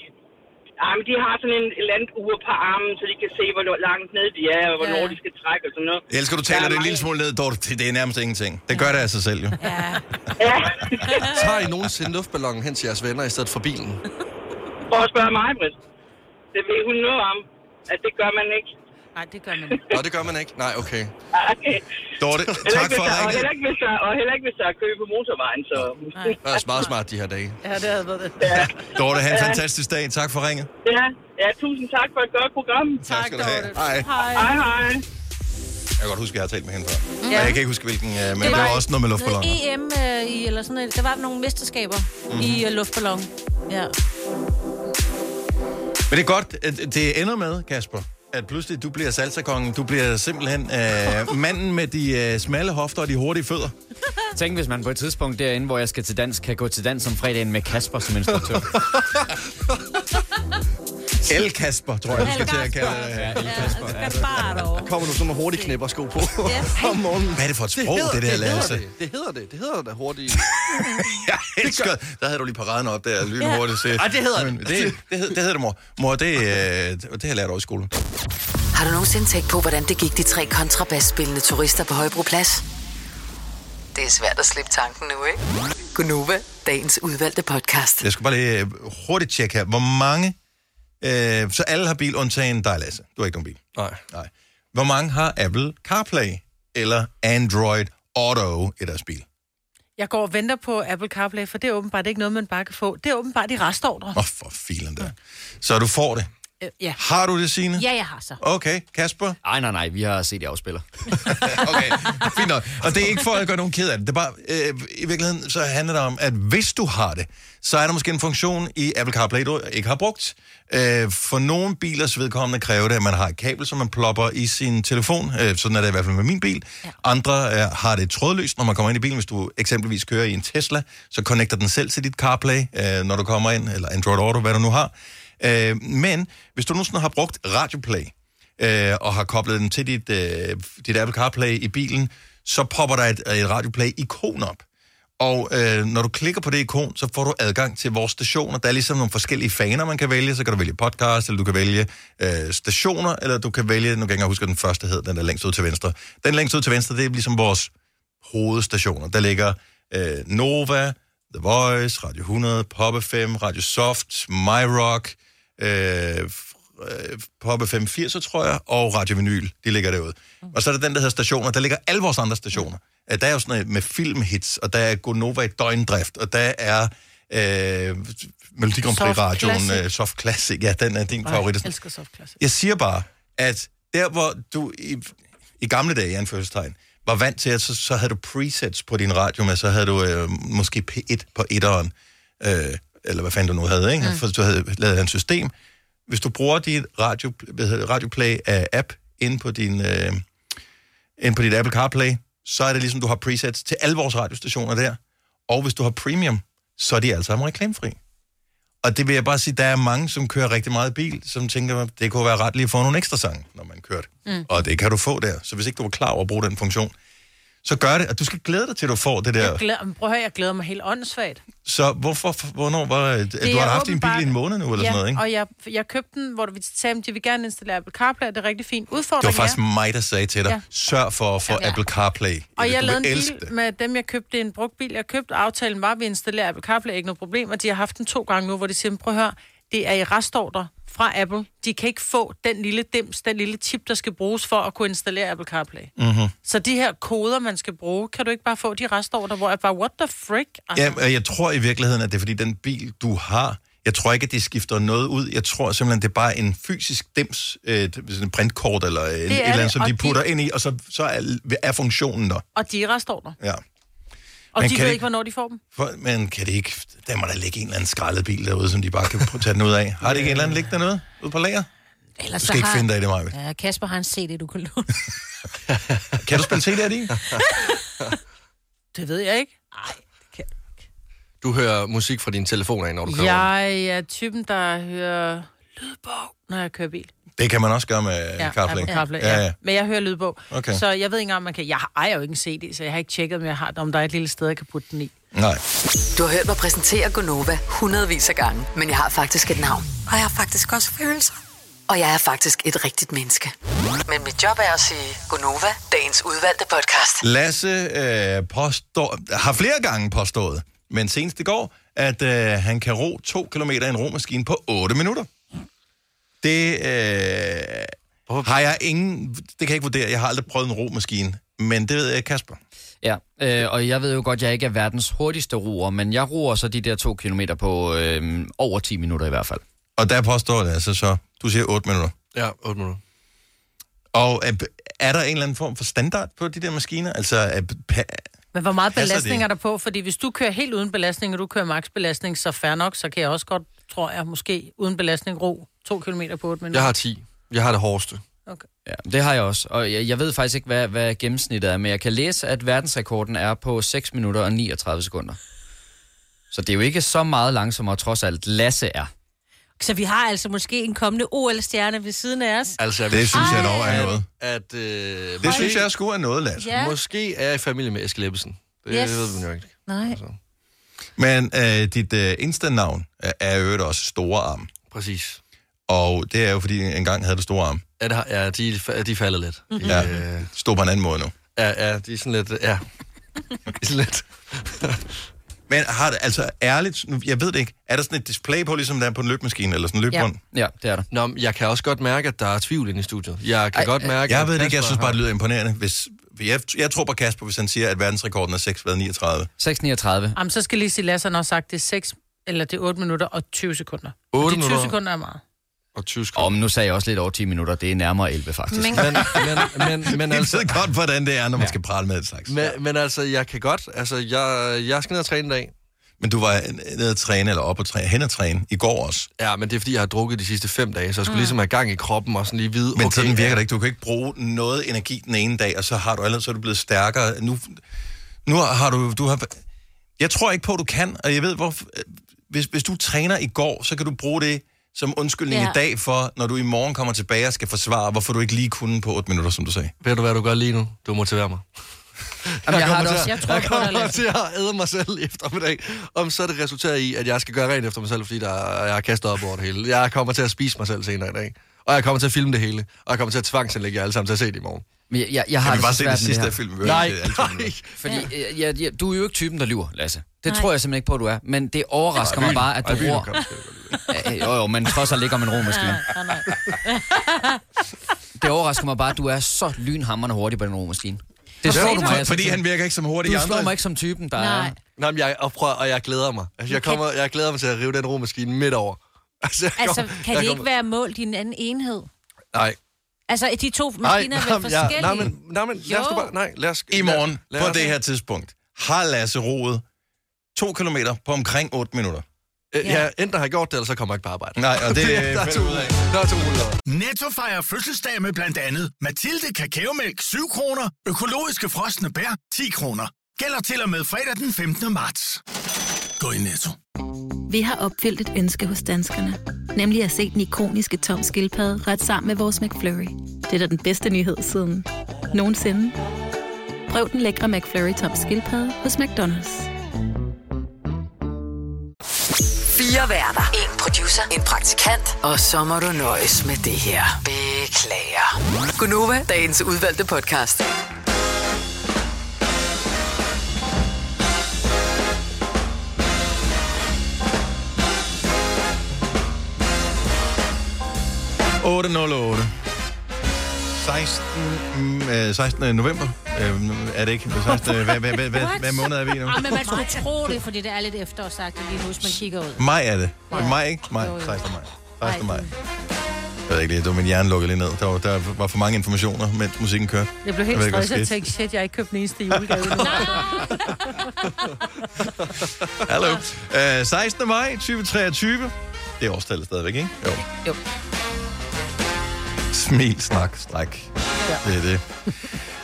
Ej, men de har sådan en et eller andet ur på armen, så de kan se, hvor langt ned de er, og hvornår Ja. ja. de skal trække og sådan noget. Jeg elsker, du taler det en lille smule ned, Dorte. Det er nærmest ingenting. Det gør det af sig selv, jo. Ja. *laughs* Tager I nogensinde luftballonen hen til jeres venner i stedet for bilen? Prøv at spørge mig, Britt. Det ved hun noget om, at det gør man ikke. Nej, det gør man ikke. Nå, det gør man ikke. Nej, okay. Ej. Dorte, Heller tak ikke, for hvis der, og, heller ikke, hvis der, og heller ikke, hvis der er kø på motorvejen, så... Det er meget smart de her dage. Ja, det havde været det. Ja, Dorte, have en Ja. fantastisk dag. Tak for ringet. ja, ja, tusind tak for et godt program. Tak skal du have. Hej. Hej, hej. Jeg kan godt huske, at jeg har talt med hende før. Ja. Ja. Jeg kan ikke huske, hvilken, øh, men det var også noget med luftballoner. Noget EM øh, i, eller sådan noget. Der var nogle mesterskaber mm. i øh, luftballon. Ja. Men det er godt, at det ender med, Kasper, at pludselig du bliver salsakongen. Du bliver simpelthen øh, *laughs* manden med de øh, smalle hofter og de hurtige fødder. Tænk, hvis man på et tidspunkt derinde, hvor jeg skal til dans, kan gå til dans om fredagen med Kasper som instruktør. *laughs* El Kasper, tror jeg, du skal til at kalde det. Ja, El Kasper. Der kommer nu sådan nogle hurtige knæpper sko på *laughs* om morgenen. Hvad er det for et sprog, det, det der, det hedder Lasse? det. Det hedder det. Det hedder da hurtigt. Jeg elsker, der havde du lige paraden op der, lynhurtigt set. Ej, det hedder det. det. Det, hed- det hedder det, mor. Mor, det, øh, det har jeg lært over i skolen. Har du nogensinde tænkt på, hvordan det gik de tre kontrabasspillende turister på Højbroplads? Det er svært at slippe tanken nu, ikke? Gunova, dagens udvalgte podcast. Jeg skal bare lige øh, hurtigt tjekke her. Hvor mange... Øh, så alle har bil, undtagen dig, Lasse. Du har ikke nogen bil. Nej. Nej. Hvor mange har Apple CarPlay eller Android Auto i deres bil? Jeg går og venter på Apple CarPlay, for det er åbenbart ikke noget, man bare kan få. Det er åbenbart i restordre. Åh, oh, for filen der. Så du får det. Øh, Ja. Har du det, Signe? Ja, jeg har så. Okay, Kasper? Nej, nej, nej, vi har set i afspiller. *laughs* Okay, fint nok. Og det er ikke for at gøre nogen ked af det. Det er bare, øh, i virkeligheden, så handler det om, at hvis du har det, så er der måske en funktion i Apple CarPlay, du ikke har brugt. Øh, for nogle bilers vedkommende kræver det, at man har et kabel, som man plopper i sin telefon. Øh, sådan er det i hvert fald med min bil. Ja. Andre øh, har det trådløst, når man kommer ind i bilen. Hvis du eksempelvis kører i en Tesla, så connecter den selv til dit CarPlay, øh, når du kommer ind, eller Android Auto, hvad du nu har. Øh, men hvis du nogensinde har brugt Radioplay, øh, og har koblet den til dit, øh, dit Apple CarPlay i bilen, så popper der et, et Radioplay-ikon op. Og øh, når du klikker på det ikon, så får du adgang til vores stationer. Der er ligesom nogle forskellige faner, man kan vælge. Så kan du vælge podcast, eller du kan vælge øh, stationer, eller du kan vælge, nu kan jeg ikke huske, den første hed, den der længst ud til venstre. Den længst ud til venstre, det er ligesom vores hovedstationer. Der ligger øh, Nova, The Voice, Radio 100, Pop FM, Radio Soft, My Rock, øh, øh, Poppe 580, tror jeg, og Radio Vinyl, de ligger derude. Og så er der den, der hedder stationer, der ligger alle vores andre stationer. Øh, Der er jo sådan noget med filmhits, og der er Gonova i døgndrift, og der er øh, Melodi Grand Prix radioen, Classic. øh, Soft Classic, ja, den er din Ej, favorit. jeg elsker soft classic. Jeg siger bare, at der hvor du i, i gamle dage, i anførselstegn, var vant til, at så, så havde du presets på din radio med, så havde du øh, måske P1 på etteren, øh, eller hvad fanden du nu havde, ikke? Mm. For du havde lavet et system. Hvis du bruger dit radio, hvad hedder radioplay af app ind på din øh, ind på dit Apple CarPlay, så er det ligesom, du har presets til alle vores radiostationer der. Og hvis du har premium, så er de alle sammen reklamefri. Og det vil jeg bare sige, der er mange, som kører rigtig meget bil, som tænker, det kunne være ret lige at få nogle ekstra sange, når man kører det. Mm. Og det kan du få der. Så hvis ikke du var klar over at bruge den funktion, så gør det. Og du skal glæde dig til, at du får det der. Jeg glæder, prøv at høre, jeg glæder mig helt åndssvagt. Så hvorfor, hvornår var det? Du har haft din bil i en måned nu, eller ja, sådan noget, ikke? og jeg, jeg købte den, hvor vi sagde, at de vil gerne installere Apple CarPlay, det er rigtig fint. Det var Udfordringen faktisk er, mig, der sagde til dig, Ja. sørg for at få Ja. Apple CarPlay. og jeg lavede en bil det. med dem, jeg købte. En brugt bil, jeg købte. Aftalen var, at vi installerer Apple CarPlay, ikke noget problem. Og de har haft den to gange nu, hvor de siger, prøv at høre, det er i restordre fra Apple. De kan ikke få den lille dims, den lille chip, der skal bruges for at kunne installere Apple CarPlay. Mm-hmm. Så de her koder, man skal bruge, kan du ikke bare få de restordre, hvor jeg bare, what the frick? Altså, Ja, jeg tror i virkeligheden, at det er fordi den bil, du har, jeg tror ikke, at de skifter noget ud. Jeg tror simpelthen, det er bare en fysisk dims, øh, sådan en printkort eller en, et eller det, andet, som de de- putter ind i, og så, så er, er funktionen der. Og de er i restordre. Ja. Og Men de kan ved det- ikke, hvornår de får dem. For, men kan det ikke... Der må der ligge en eller anden skrællet bil derude, som de bare kan tage den ud af. Har det ikke en eller anden liggende noget ude på lager? Ellers Du skal ikke finde dig i det, Maja. Ja, Kasper har en CD, du kan låne. *laughs* Kan du spille CD'er i? *laughs* Det ved jeg ikke. Du hører musik fra din telefon af, når du kører. Jeg er typen, der hører lydbog, når jeg kører bil. Det kan man også gøre med ja, CarPlay. Apple CarPlay ja, ja, ja. Men jeg hører lydbog. Okay. Så jeg ved ikke om man kan... Jeg ejer jo ikke en CD, så jeg har ikke tjekket, om, jeg har, om der er et lille sted, jeg kan putte den i. Nej. Du har hørt mig præsentere Gonova hundredvis af gange, men jeg har faktisk et navn. Og jeg har faktisk også følelser. Og jeg er faktisk et rigtigt menneske. Men mit job er at sige Gonova, dagens udvalgte podcast. Lasse øh, påstår, har flere gange påstået, men senest i går, at øh, han kan ro to kilometer i en romaskine på 8 minutter. Det øh, har jeg ingen... Det kan jeg ikke vurdere. Jeg har aldrig prøvet en romaskine, men det ved jeg, Kasper. Ja, øh, og jeg ved jo godt, at jeg ikke er verdens hurtigste roer, men jeg roer så de der to kilometer på øh, over 10 minutter i hvert fald. Og der påstår det altså så, du siger 8 minutter. Ja, 8 minutter. Og er, er der en eller anden form for standard på de der maskiner? Altså, er, pa- Men hvor meget belastning det? er der på? Fordi hvis du kører helt uden belastning, og du kører max belastning, så fair nok, så kan jeg også godt, tror jeg, måske uden belastning ro to kilometer på 8 minutter. Jeg har 10. Jeg har det hårdeste. Okay. Ja, det har jeg også, og jeg, jeg ved faktisk ikke, hvad, hvad gennemsnittet er, men jeg kan læse, at verdensrekorden er på 6 minutter og 39 sekunder. Så det er jo ikke så meget langsommere, trods alt Lasse er. Så vi har altså måske en kommende OL-stjerne ved siden af os. Altså, jeg Det synes jeg dog er noget. At, øh, det synes jeg sgu er noget, Lasse. Ja. Måske er jeg i familie med Eskild Ebbesen. Det Yes. ved man jo ikke. Nej. Men øh, dit øh, Insta-navn er, jo også store arm. Præcis. Og det er jo, fordi engang havde du store arm. Ja, det har, ja de, de er faldet lidt. Mm-hmm. Ja, Øh, stod på en anden måde nu. ja, ja, de er sådan lidt... Ja. De er sådan lidt... *laughs* Men har det, altså ærligt, nu- jeg ved det ikke, er der sådan et display på, ligesom der er på en løbemaskine, eller sådan en løbebånd? Ja, det er der. Nå, men jeg kan også godt mærke, at der er tvivl inde i studiet. Jeg kan Ej, godt mærke, Jeg ved det ikke, jeg synes bare, det lyder imponerende. Hvis, jeg, jeg tror på Kasper, hvis han siger, at verdensrekorden er 6,39. 6,39. Jamen, så skal lige sige, Lasse har også sagt, det er 6, eller det er 8 minutter og 20 sekunder. 8 og de 20 minutter. sekunder er meget. Og 20 Og nu sagde jeg også lidt over 10 minutter, det er nærmere 11 faktisk. Men, Men, men, *laughs* men, men Jeg altså... ved godt, hvordan det er, når man skal prale med et slags. Men, men altså, jeg kan godt... Altså, jeg, jeg skal ned og træne en dag. Men du var nede at træne, eller op og træne, hen at træne, i går også. Ja, men det er, fordi jeg har drukket de sidste fem dage, så jeg skulle mm. ligesom have gang i kroppen og sådan lige vide... Men okay, sådan virker ja, det ikke. Du kan ikke bruge noget energi den ene dag, og så har du allerede, så er du blevet stærkere. Nu, nu har du, du har, jeg tror ikke på, at du kan, og jeg ved, hvor, hvis, hvis du træner i går, så kan du bruge det som undskyldning Ja. i dag for, når du i morgen kommer tilbage og skal forsvare, hvorfor du ikke lige kunne på 8 minutter, som du sagde. Ved du, hvad du gør lige nu? Du motiverer mig. Jamen, jeg har det kommer også. til, Jeg tror jeg kommer Lasse. til at æde mig selv i eftermiddag. Om så det resulterer i, at jeg skal gøre rent efter mig selv, fordi der, jeg har kastet op over det hele. Jeg kommer til at spise mig selv senere i dag. Og jeg kommer til at filme det hele. Og jeg kommer til at tvangsindlægge jer alle sammen til at se det i morgen. Men jeg, jeg, jeg har Kan vi bare se det sidste af filmen? Nej, ikke nej. *laughs* Fordi øh, jeg, jeg, du er jo ikke typen, der lyver, Lasse. Det Nej. tror jeg simpelthen ikke på, at du er. Men det overrasker mig bare, at du Ej, ror... kom, skal jeg godt lide. Øh, Jo, jo, men trods alt ligger om en romaskine. *laughs* Det overrasker mig bare, at du er så lynhammerende hurtig på den romaskine. Det slår du mig. altså Fordi han virker ikke som hurtig i Du slår mig ikke som typen, der er... Nej, men jeg, og, prøv, og jeg glæder mig. Altså, jeg, kommer, jeg glæder mig til at rive den romaskine midt over. *laughs* Altså, Altså, kommer- kan det ikke kommer- være målt i en anden enhed? Nej. Altså, de to Nej, maskiner er vel nej, ja, forskellige? nej, men, nej, men lad os bare... Nej, lad os... I morgen, lad, på os- det her tidspunkt, har Lasse roet to kilometer på omkring 8 minutter. Øh, Ja, enten har jeg gjort det, eller så kommer jeg ikke på arbejde. Nej, og det *laughs* der er er to, ud af. der er to muligheder. Netto fejrer fødselsdag med blandt andet Mathilde Kakaomælk 7 kroner, økologiske frosne bær 10 kroner. Gælder til og med fredag den 15. marts. Gå i Netto. Vi har opfyldt et ønske hos danskerne. Nemlig at se den ikoniske tom skildpadde ret sammen med vores McFlurry. Det er da den bedste nyhed siden nogensinde. Prøv den lækre McFlurry tom skildpadde hos McDonald's. Fire værter. En producer. En praktikant. Og så må du nøjes med det her. Beklager. Gunova, dagens udvalgte podcast. – 808. 16, mm, øh, 16. november. Øh, er det ikke? 16. Hvad, hvad, hvad, hvad, hvad måned er vi i nu? Ah, men man skulle tro det, fordi det er lidt efterårsagt lige nu, hvis man kigger ud. Maj er det. Maj, ikke? Maj. 16. maj. 16. maj. Jeg ved ikke lige, det var min hjerne lukket lige ned. Der var, der var for mange informationer, mens musikken kørte. Jeg blev helt stresset og tænkte, shit, jeg har ikke købt den eneste julegave. *laughs* *laughs* Hallo. Øh, 16. maj 2023. Det er årstallet stadigvæk, ikke? Jo. Jo. Smil, snak, stræk. Ja. Det er det.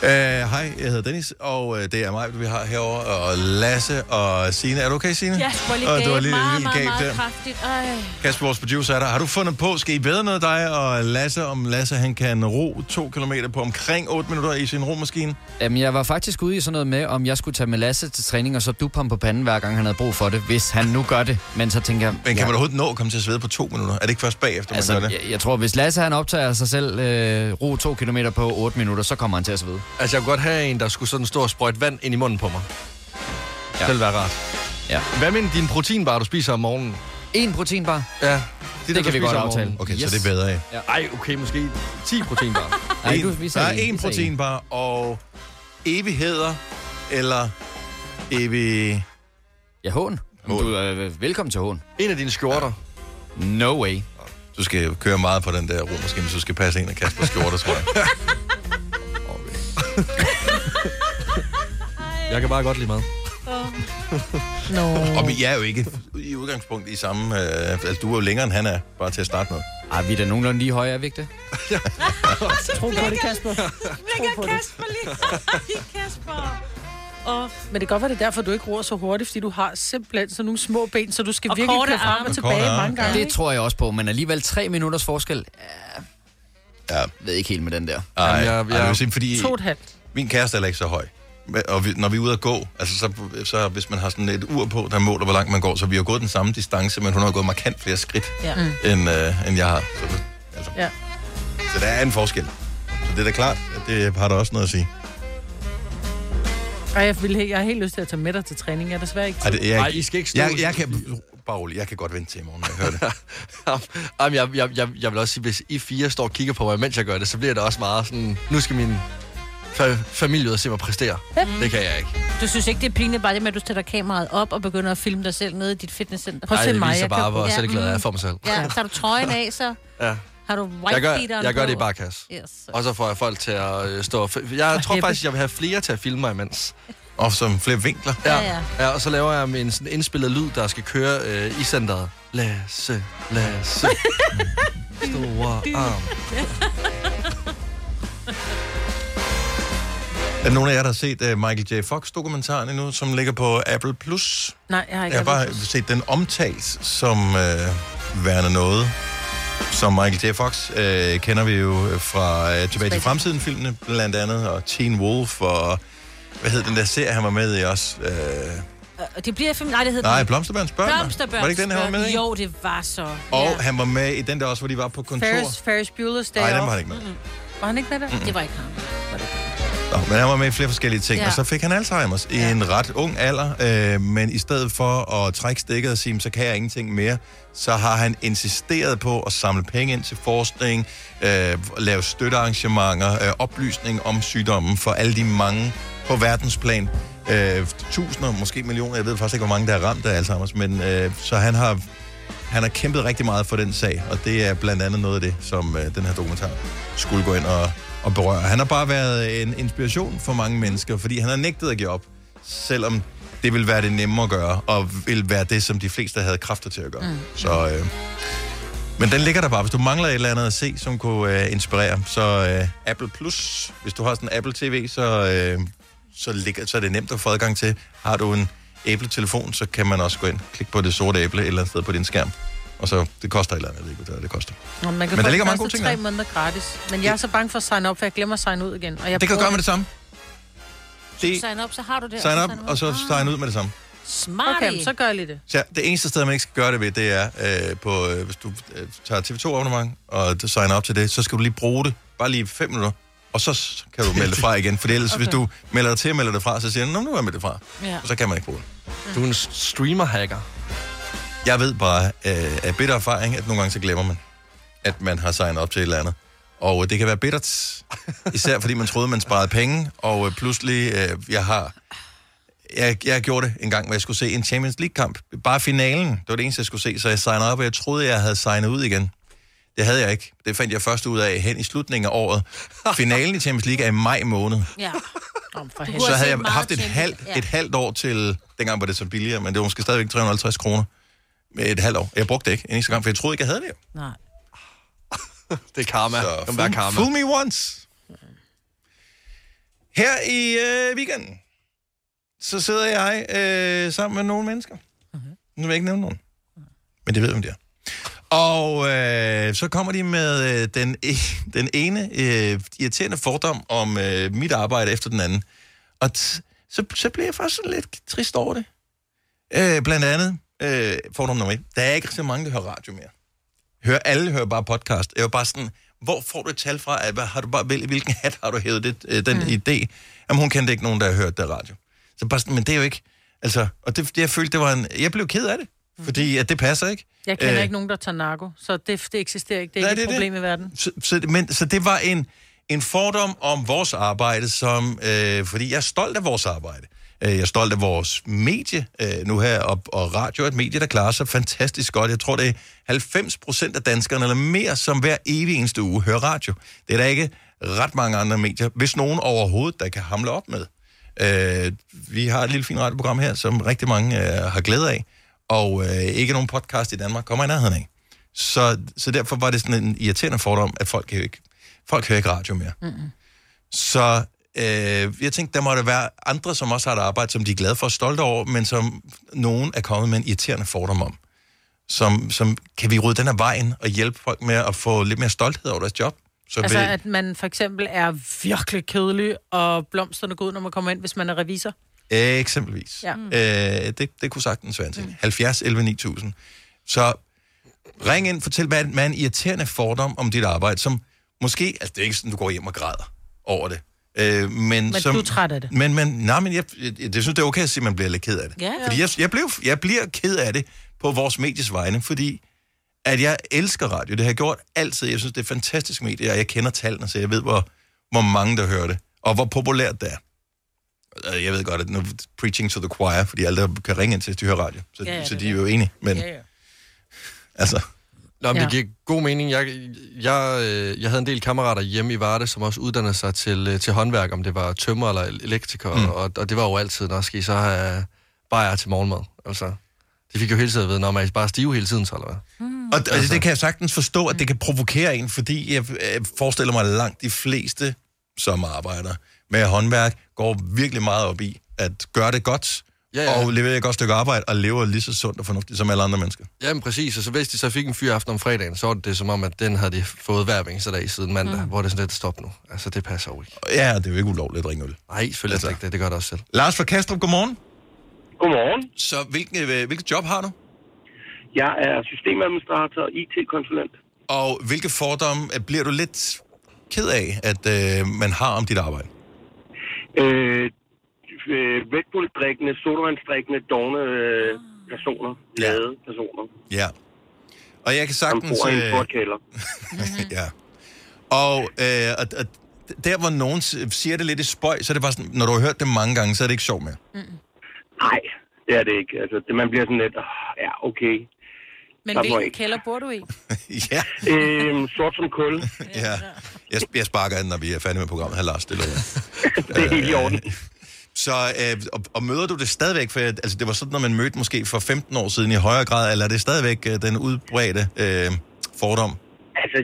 Uh, hej, jeg hedder Dennis, og uh, det er mig, vi har herover og Lasse og Signe. Er du okay, Signe? Ja, skulle lige du var lige meget, lille meget, meget kraftigt. Ej. Kasper, vores producer er der. Har du fundet på, skal I bedre noget dig og Lasse, om Lasse han kan ro to kilometer på omkring 8 minutter i sin romaskine? Jamen, jeg var faktisk ude i sådan noget med, om jeg skulle tage med Lasse til træning, og så duppe ham på panden, hver gang han havde brug for det, hvis han nu gør det. Men så tænker jeg... Men kan man overhovedet nå at komme til at svede på to minutter? Er det ikke først bagefter, Altså, man gør det? jeg, jeg tror, hvis Lasse han optager sig selv øh, ro to kilometer på 8 minutter, så kommer han til at svede. Altså, jeg kunne godt have en, der skulle sådan stå og sprøjte vand ind i munden på mig. Ja. Det ville være rart. Ja. Hvad med din proteinbar, du spiser om morgenen? En proteinbar? Ja. Det der, kan du vi godt aftale. Okay, så det er bedre af. Ja. Ej, okay, måske 10 proteinbar. *laughs* Nej, du, vi der er en, proteinbar og evigheder eller evig... Ja, hån. Du er øh, velkommen til hån. En af dine skjorter. No way. Du skal køre meget på den der romaskine, hvis du skal passe en af Kaspers skjorter, tror jeg. *laughs* Jeg kan bare godt lide mad. Nå. *laughs* Og vi er jo ikke i udgangspunkt i samme... Øh, altså, du er jo længere, end han er, bare til at starte med. Ej, vi er da nogenlunde lige høje, er vi ikke det? *laughs* Tro på det, Kasper. Ligger Kasper lige *laughs* Kasper. Oh. Men det kan godt være, det er derfor, du ikke roer så hurtigt, fordi du har simpelthen sådan nogle små ben, så du skal Og virkelig køre frem arme. og Og tilbage mange gange. Det tror jeg også på, men alligevel tre minutters forskel. Ja. Jeg ved ikke helt med den der. Ej, Jamen, jeg, jeg- jeg, jeg- jeg, fordi To og et halvt. min kæreste er ikke så høj. Og vi, når vi er ude at gå, altså så, så hvis man har sådan et ur på, der måler, hvor langt man går, så vi har gået den samme distance, men hun har gået markant flere skridt, Ja. Mm. end, øh, end jeg har. Så, det, altså, Ja. så der er en forskel. Så det er da klart, at det har der også noget at sige. Ej, jeg, vil, jeg har helt lyst til at tage med dig til træning. Jeg er desværre ikke Ej, tid. det, jeg, Ej, I skal ikke stå- Jeg, jeg kan, bare rolig, jeg kan godt vente til i morgen, når jeg hører det. *laughs* Jamen, jeg, jeg, jeg, jeg vil også sige, hvis I fire står og kigger på mig, mens jeg gør det, så bliver det også meget sådan, nu skal min fa- familie ud og se mig præstere. Det kan jeg ikke. Du synes ikke, det er pinligt bare det med, at du sætter kameraet op og begynder at filme dig selv nede i dit fitnesscenter? Prøv at se det mig, viser jeg bare, kan- hvor Ja, selvglad jeg er mm. for mig selv. Ja, tager du trøjen af, så Ja. har du Jeg gør, white jeg gør det i barkas. Yes. Og så får jeg folk til at øh, stå... Jeg tror hæppe. faktisk, jeg vil have flere til at filme mig imens. *laughs* Og som flere vinkler. Ja, ja. ja. og så laver jeg med en sådan indspillet lyd, der skal køre øh, i centret. Lasse, Lasse. *laughs* Store arm. Er der nogen af jer, der har set uh, Michael J. Fox-dokumentaren endnu, som ligger på Apple+. Plus? Nej, jeg har ikke Jeg har bare Apple Plus. set den omtalt som øh, værende noget, som Michael J. Fox øh, kender vi jo fra øh, Tilbage til Fremtiden-filmene, blandt andet, og Teen Wolf, og hvad hed den der serie, han var med i også? Øh, Og Det bliver film... Nej, det hedder nej, den. Blomsterbørns børn. Blomsterbørns Var det ikke den, han var med i? Jo, det var så. Og ja. han var med i den der også, hvor de var på kontor. Ferris, Ferris Bueller's Day Nej, den Off. var han ikke med. Mm-mm. Var han ikke med der? Det var ikke ham. Nå, men han var med i flere forskellige ting, Ja. ja. og så fik han Alzheimer's i en ret ung alder, øh, men i stedet for at trække stikket og sige, så kan jeg ingenting mere, så har han insisteret på at samle penge ind til forskning, øh, lave støttearrangementer, øh, oplysning om sygdommen for alle de mange på verdensplan. Øh, tusinder, måske millioner, jeg ved faktisk ikke, hvor mange der er ramt af Alzheimer's, men øh, så han har, han har kæmpet rigtig meget for den sag, og det er blandt andet noget af det, som øh, den her dokumentar skulle gå ind og, og berøre. Han har bare været en inspiration for mange mennesker, fordi han har nægtet at give op, selvom det vil være det nemmere at gøre, og vil være det, som de fleste havde kræfter til at gøre. Mm. Så, øh, men den ligger der bare. Hvis du mangler et eller andet at se, som kunne øh, inspirere, så øh, Apple Plus, hvis du har sådan en Apple TV, så, øh, så, ligger, så er det nemt at få adgang til. Har du en Apple-telefon, så kan man også gå ind, klikke på det sorte æble et eller andet sted på din skærm. Og så, det koster et eller andet, jeg ved ikke, hvad det koster. Nå, man kan Men der ligger mange gode ting tre der. måneder gratis. Men jeg er så bange for at signe op, for jeg glemmer at signe ud igen. Og jeg Det kan du gøre med det samme. Det, Sign op, så har du det. sign up, og så sign ud med det samme. Smart. Okay, så gør jeg lige det. Så det eneste sted, man ikke skal gøre det ved, det er, øh, på, øh, hvis du øh, tager TV2-abonnement, og du signer op til det, så skal du lige bruge det, bare lige fem minutter, og så kan du melde det fra *laughs* igen. For ellers, okay. hvis du melder dig til og melder det fra, så siger du, "Nå, nu er jeg med det fra. Ja. Og så kan man ikke bruge det. Du er en streamer-hacker. Jeg ved bare øh, af bitter erfaring, at nogle gange så glemmer man, at man har signet op til et eller andet. Og det kan være bittert, *laughs* især fordi man troede, man sparede penge, og øh, pludselig, øh, jeg har... Jeg, jeg gjorde det en gang, hvor jeg skulle se en Champions League-kamp. Bare finalen, det var det eneste, jeg skulle se, så jeg signede op, og jeg troede, jeg havde signet ud igen. Det havde jeg ikke. Det fandt jeg først ud af hen i slutningen af året. *laughs* Finalen i Champions League er i maj måned. Ja. Om for Så havde jeg haft et Ja. et halvt år til, dengang var det så billigere, men det var måske stadigvæk 350 kroner et halvt år. Jeg brugte det ikke en eneste gang, for jeg troede ikke, jeg havde det. Nej. Det er karma. Så Kom være fool, karma. fool me once. Her i øh, weekenden, så sidder jeg øh, sammen med nogle mennesker. Nu vil jeg ikke nævne nogen. Men det ved, hvem det er. Og øh, så kommer de med øh, den, e- *laughs* den ene øh, irriterende fordom om øh, mit arbejde efter den anden. Og t- så, så bliver jeg faktisk sådan lidt trist over det. Øh, blandt andet, øh, fordom nummer et, der er ikke så mange, der hører radio mere. Hører, alle hører bare podcast. Jeg var bare sådan, hvor får du et tal fra? Hvad Har du bare, hvil- hvilken hat har du hævet det, øh, den mm. idé? Jamen, hun kendte ikke nogen, der har hørt det radio. Så bare sådan, men det er jo ikke... Altså, og det, det, jeg følte, det var en... Jeg blev ked af det, fordi at det passer ikke. Jeg kender Øh, ikke nogen, der tager narko, så det, det eksisterer ikke. Det er Nej, ikke et det er problem det. i verden. Så, så, men, så det var en, en fordom om vores arbejde, som, øh, fordi jeg er stolt af vores arbejde. Øh, Jeg er stolt af vores medie øh, nu her, og, og radio er et medie, der klarer sig fantastisk godt. Jeg tror, det er 90 procent af danskerne eller mere, som hver evig eneste uge hører radio. Det er der ikke ret mange andre medier, hvis nogen overhovedet, der kan hamle op med. Øh, vi har et lille fint radioprogram her, som rigtig mange øh, har glæde af, og øh, ikke nogen podcast i Danmark kommer i nærheden af. Så, så derfor var det sådan en irriterende fordom, at folk, kan ikke, folk hører ikke radio mere. Mm-hmm. Så øh, jeg tænkte, der må der være andre, som også har et arbejde, som de er glade for og stolte over, men som nogen er kommet med en irriterende fordom om. Som, som kan vi rydde den her vejen og hjælpe folk med at få lidt mere stolthed over deres job? Så Altså, vil- at man for eksempel er virkelig kedelig, og blomsterne går ud, når man kommer ind, hvis man er revisor. Eksempelvis. Ja. Øh, det, det kunne sagtens være en ting. Mm. 70 11 9000. Så ring ind, fortæl, hvad hvad er en irriterende fordom om dit arbejde, som måske, altså det er ikke sådan, du går hjem og græder over det. Øh, men Men som, du er træt af det. Men, men, nej, men jeg, jeg, jeg synes, det er okay at sige, at man bliver lidt ked af det. Ja, ja. Fordi jeg, jeg, blev, jeg bliver ked af det på vores medies vegne, fordi at jeg elsker radio. Det har jeg gjort altid. Jeg synes, det er fantastisk medie, og jeg kender tallene, så jeg ved, hvor, hvor mange, der hører det, og hvor populært det er. Øh, Jeg ved godt, at nu preaching to the choir, fordi alle der kan ringe ind til, hvis de hører radio. Så, Ja, ja, så det de er er jo enige. Men Ja, ja. altså, Nå, men Ja. det giver god mening. Jeg, jeg, øh, jeg havde en del kammerater hjemme i Varde, som også uddannede sig til, øh, til håndværk, om det var tømmer eller elektriker, mm. og, og det var jo altid, når skal I så have bajer til morgenmad. Altså, de fik jo hele tiden at vide, når man er bare stive hele tiden, så eller hvad? Mm. Og, og det kan jeg sagtens forstå, at det kan provokere en, fordi jeg, jeg forestiller mig, at langt de fleste, som arbejder med håndværk, går virkelig meget op i at gøre det godt, Ja, ja, og levere et godt stykke arbejde, og lever lige så sundt og fornuftigt som alle andre mennesker. Jamen præcis, og så hvis de så fik en fyraften om fredagen, så var det, det som om, at den havde de fået hver eneste dag siden mandag, mm. hvor det er sådan lidt stop nu. Altså, det passer jo ikke. Ja, det er jo ikke ulovligt at drikke øl. Nej, selvfølgelig altså. ikke det. Det gør det også selv. Lars fra Kastrup, godmorgen. Godmorgen. Så hvilken, øh, hvilket job har du? Jeg er systemadministrator og IT-konsulent. Og hvilke fordomme øh, bliver du lidt ked af, at øh, man har om dit arbejde? Øh, øh, Red Bull-drikkende, sodavandsdrikkende, dogne øh, personer, glade personer, Ja. Og jeg kan som sagtens... bor i en øh, sort kælder. *laughs* ja. Og, øh, og, og der, hvor nogen siger det lidt i spøj, så er det bare sådan, når du har hørt det mange gange, så er det ikke sjovt mere. Nej, det er det ikke. Altså, det, man bliver sådan lidt, oh, ja, okay. Men hvilken ikke. kælder bor du i? *laughs* ja. Øhm, sort som kul. Ja. Jeg, jeg sparker den, når vi er færdige med programmet. Her, Lars, det lover jeg. *laughs* det er helt i orden. Så, øh, og, og møder du det stadigvæk? For altså, det var sådan, når man mødte måske for 15 år siden i højere grad, eller er det stadigvæk øh, den udbredte øh, fordom? Altså,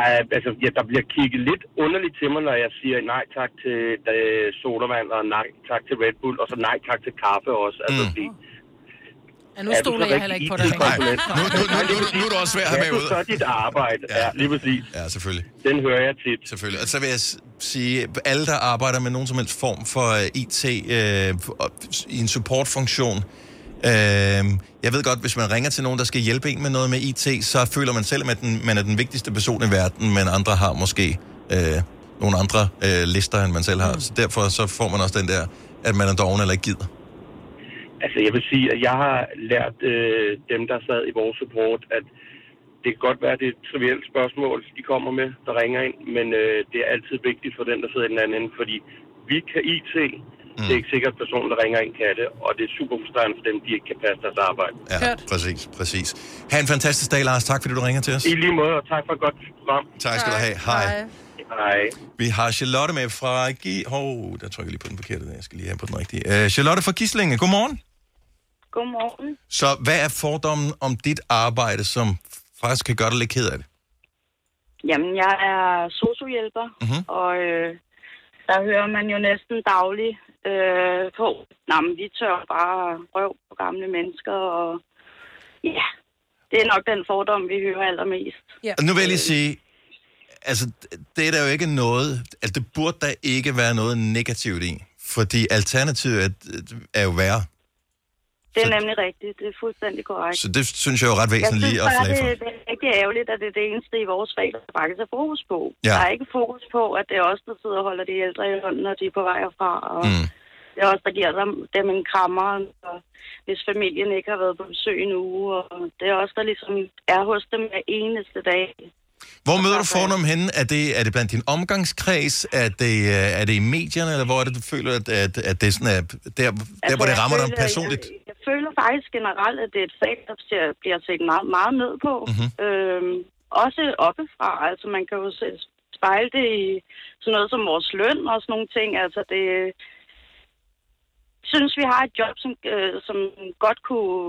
øh, altså ja, der bliver kigget lidt underligt til mig, når jeg siger nej tak til øh, sodavand, og nej tak til Red Bull, og så nej tak til kaffe også. Altså, mm. fordi, Ja, nu er stoler jeg heller ikke på dig. IT-konsulent? Nu, nu, nu, nu, nu er du også svær at have med ud. så dit arbejde? Ja. lige præcis. Ja, selvfølgelig. Den hører jeg tit. Selvfølgelig. Og så vil jeg sige, alle, der arbejder med nogen som helst form for IT uh, i en supportfunktion, uh, jeg ved godt, hvis man ringer til nogen, der skal hjælpe en med noget med IT, så føler man selv, at den, man er den vigtigste person i verden, men andre har måske uh, nogle andre uh, lister, end man selv har. Så derfor så får man også den der, at man er doven eller ikke gider. Altså, jeg vil sige, at jeg har lært øh, dem, der sad i vores support, at det kan godt være, at det er et trivielt spørgsmål, de kommer med, der ringer ind, men øh, det er altid vigtigt for den, der sidder i den anden ende, fordi vi kan IT, mm. det er ikke sikkert, at personen, der ringer ind, kan det, og det er super frustrerende for dem, de ikke kan passe deres arbejde. Ja, præcis, præcis. Ha' en fantastisk dag, Lars. Tak, fordi du ringer til os. I lige måde, og tak for et godt program. Tak skal du have. Hej. Hej. Vi har Charlotte med fra Gi... Hov, der trykker jeg lige på den forkerte. Jeg skal lige have på den rigtige. Uh, Charlotte fra Gislinge, godmorgen. Godmorgen. Så hvad er fordommen om dit arbejde, som faktisk kan gøre dig lidt ked af det? Jamen, jeg er sociohjælper, Mhm. og øh, der hører man jo næsten dagligt øh, på, men vi tør bare røv på gamle mennesker, og ja, det er nok den fordom, vi hører allermest. Ja. Og nu vil jeg lige sige, altså, det er der jo ikke noget, altså, det burde der ikke være noget negativt i, fordi alternativet er, er jo værre. Det er nemlig rigtigt, det er fuldstændig korrekt. Så det synes jeg er jo ret væsentligt lige at flage for. det, det er rigtig ærgerligt, at det er det eneste i vores fag, der faktisk er fokus på. Ja. Der er ikke fokus på, at det er os, der sidder og holder de ældre i hånden, når de er på vej herfra. Og Mm. det er os, der giver dem, dem en krammer, og hvis familien ikke har været på besøg en uge. Og det er os, der ligesom er hos dem hver eneste dag. Hvor møder du fornom henne? Er det, er det blandt din omgangskreds? Er det, øh, er det i medierne? Eller hvor er det, du føler, at, at, at det er sådan, at der, der hvor det rammer dig føler- personligt? Jeg, jeg føler faktisk generelt, at det er et fag, der bliver set meget, meget ned på. Mhm. Mm-hmm. Øhm, også oppefra. Altså, man kan jo spejle det i sådan noget som vores løn og sådan nogle ting. Altså, det synes, vi har et job, som, øh, som godt kunne,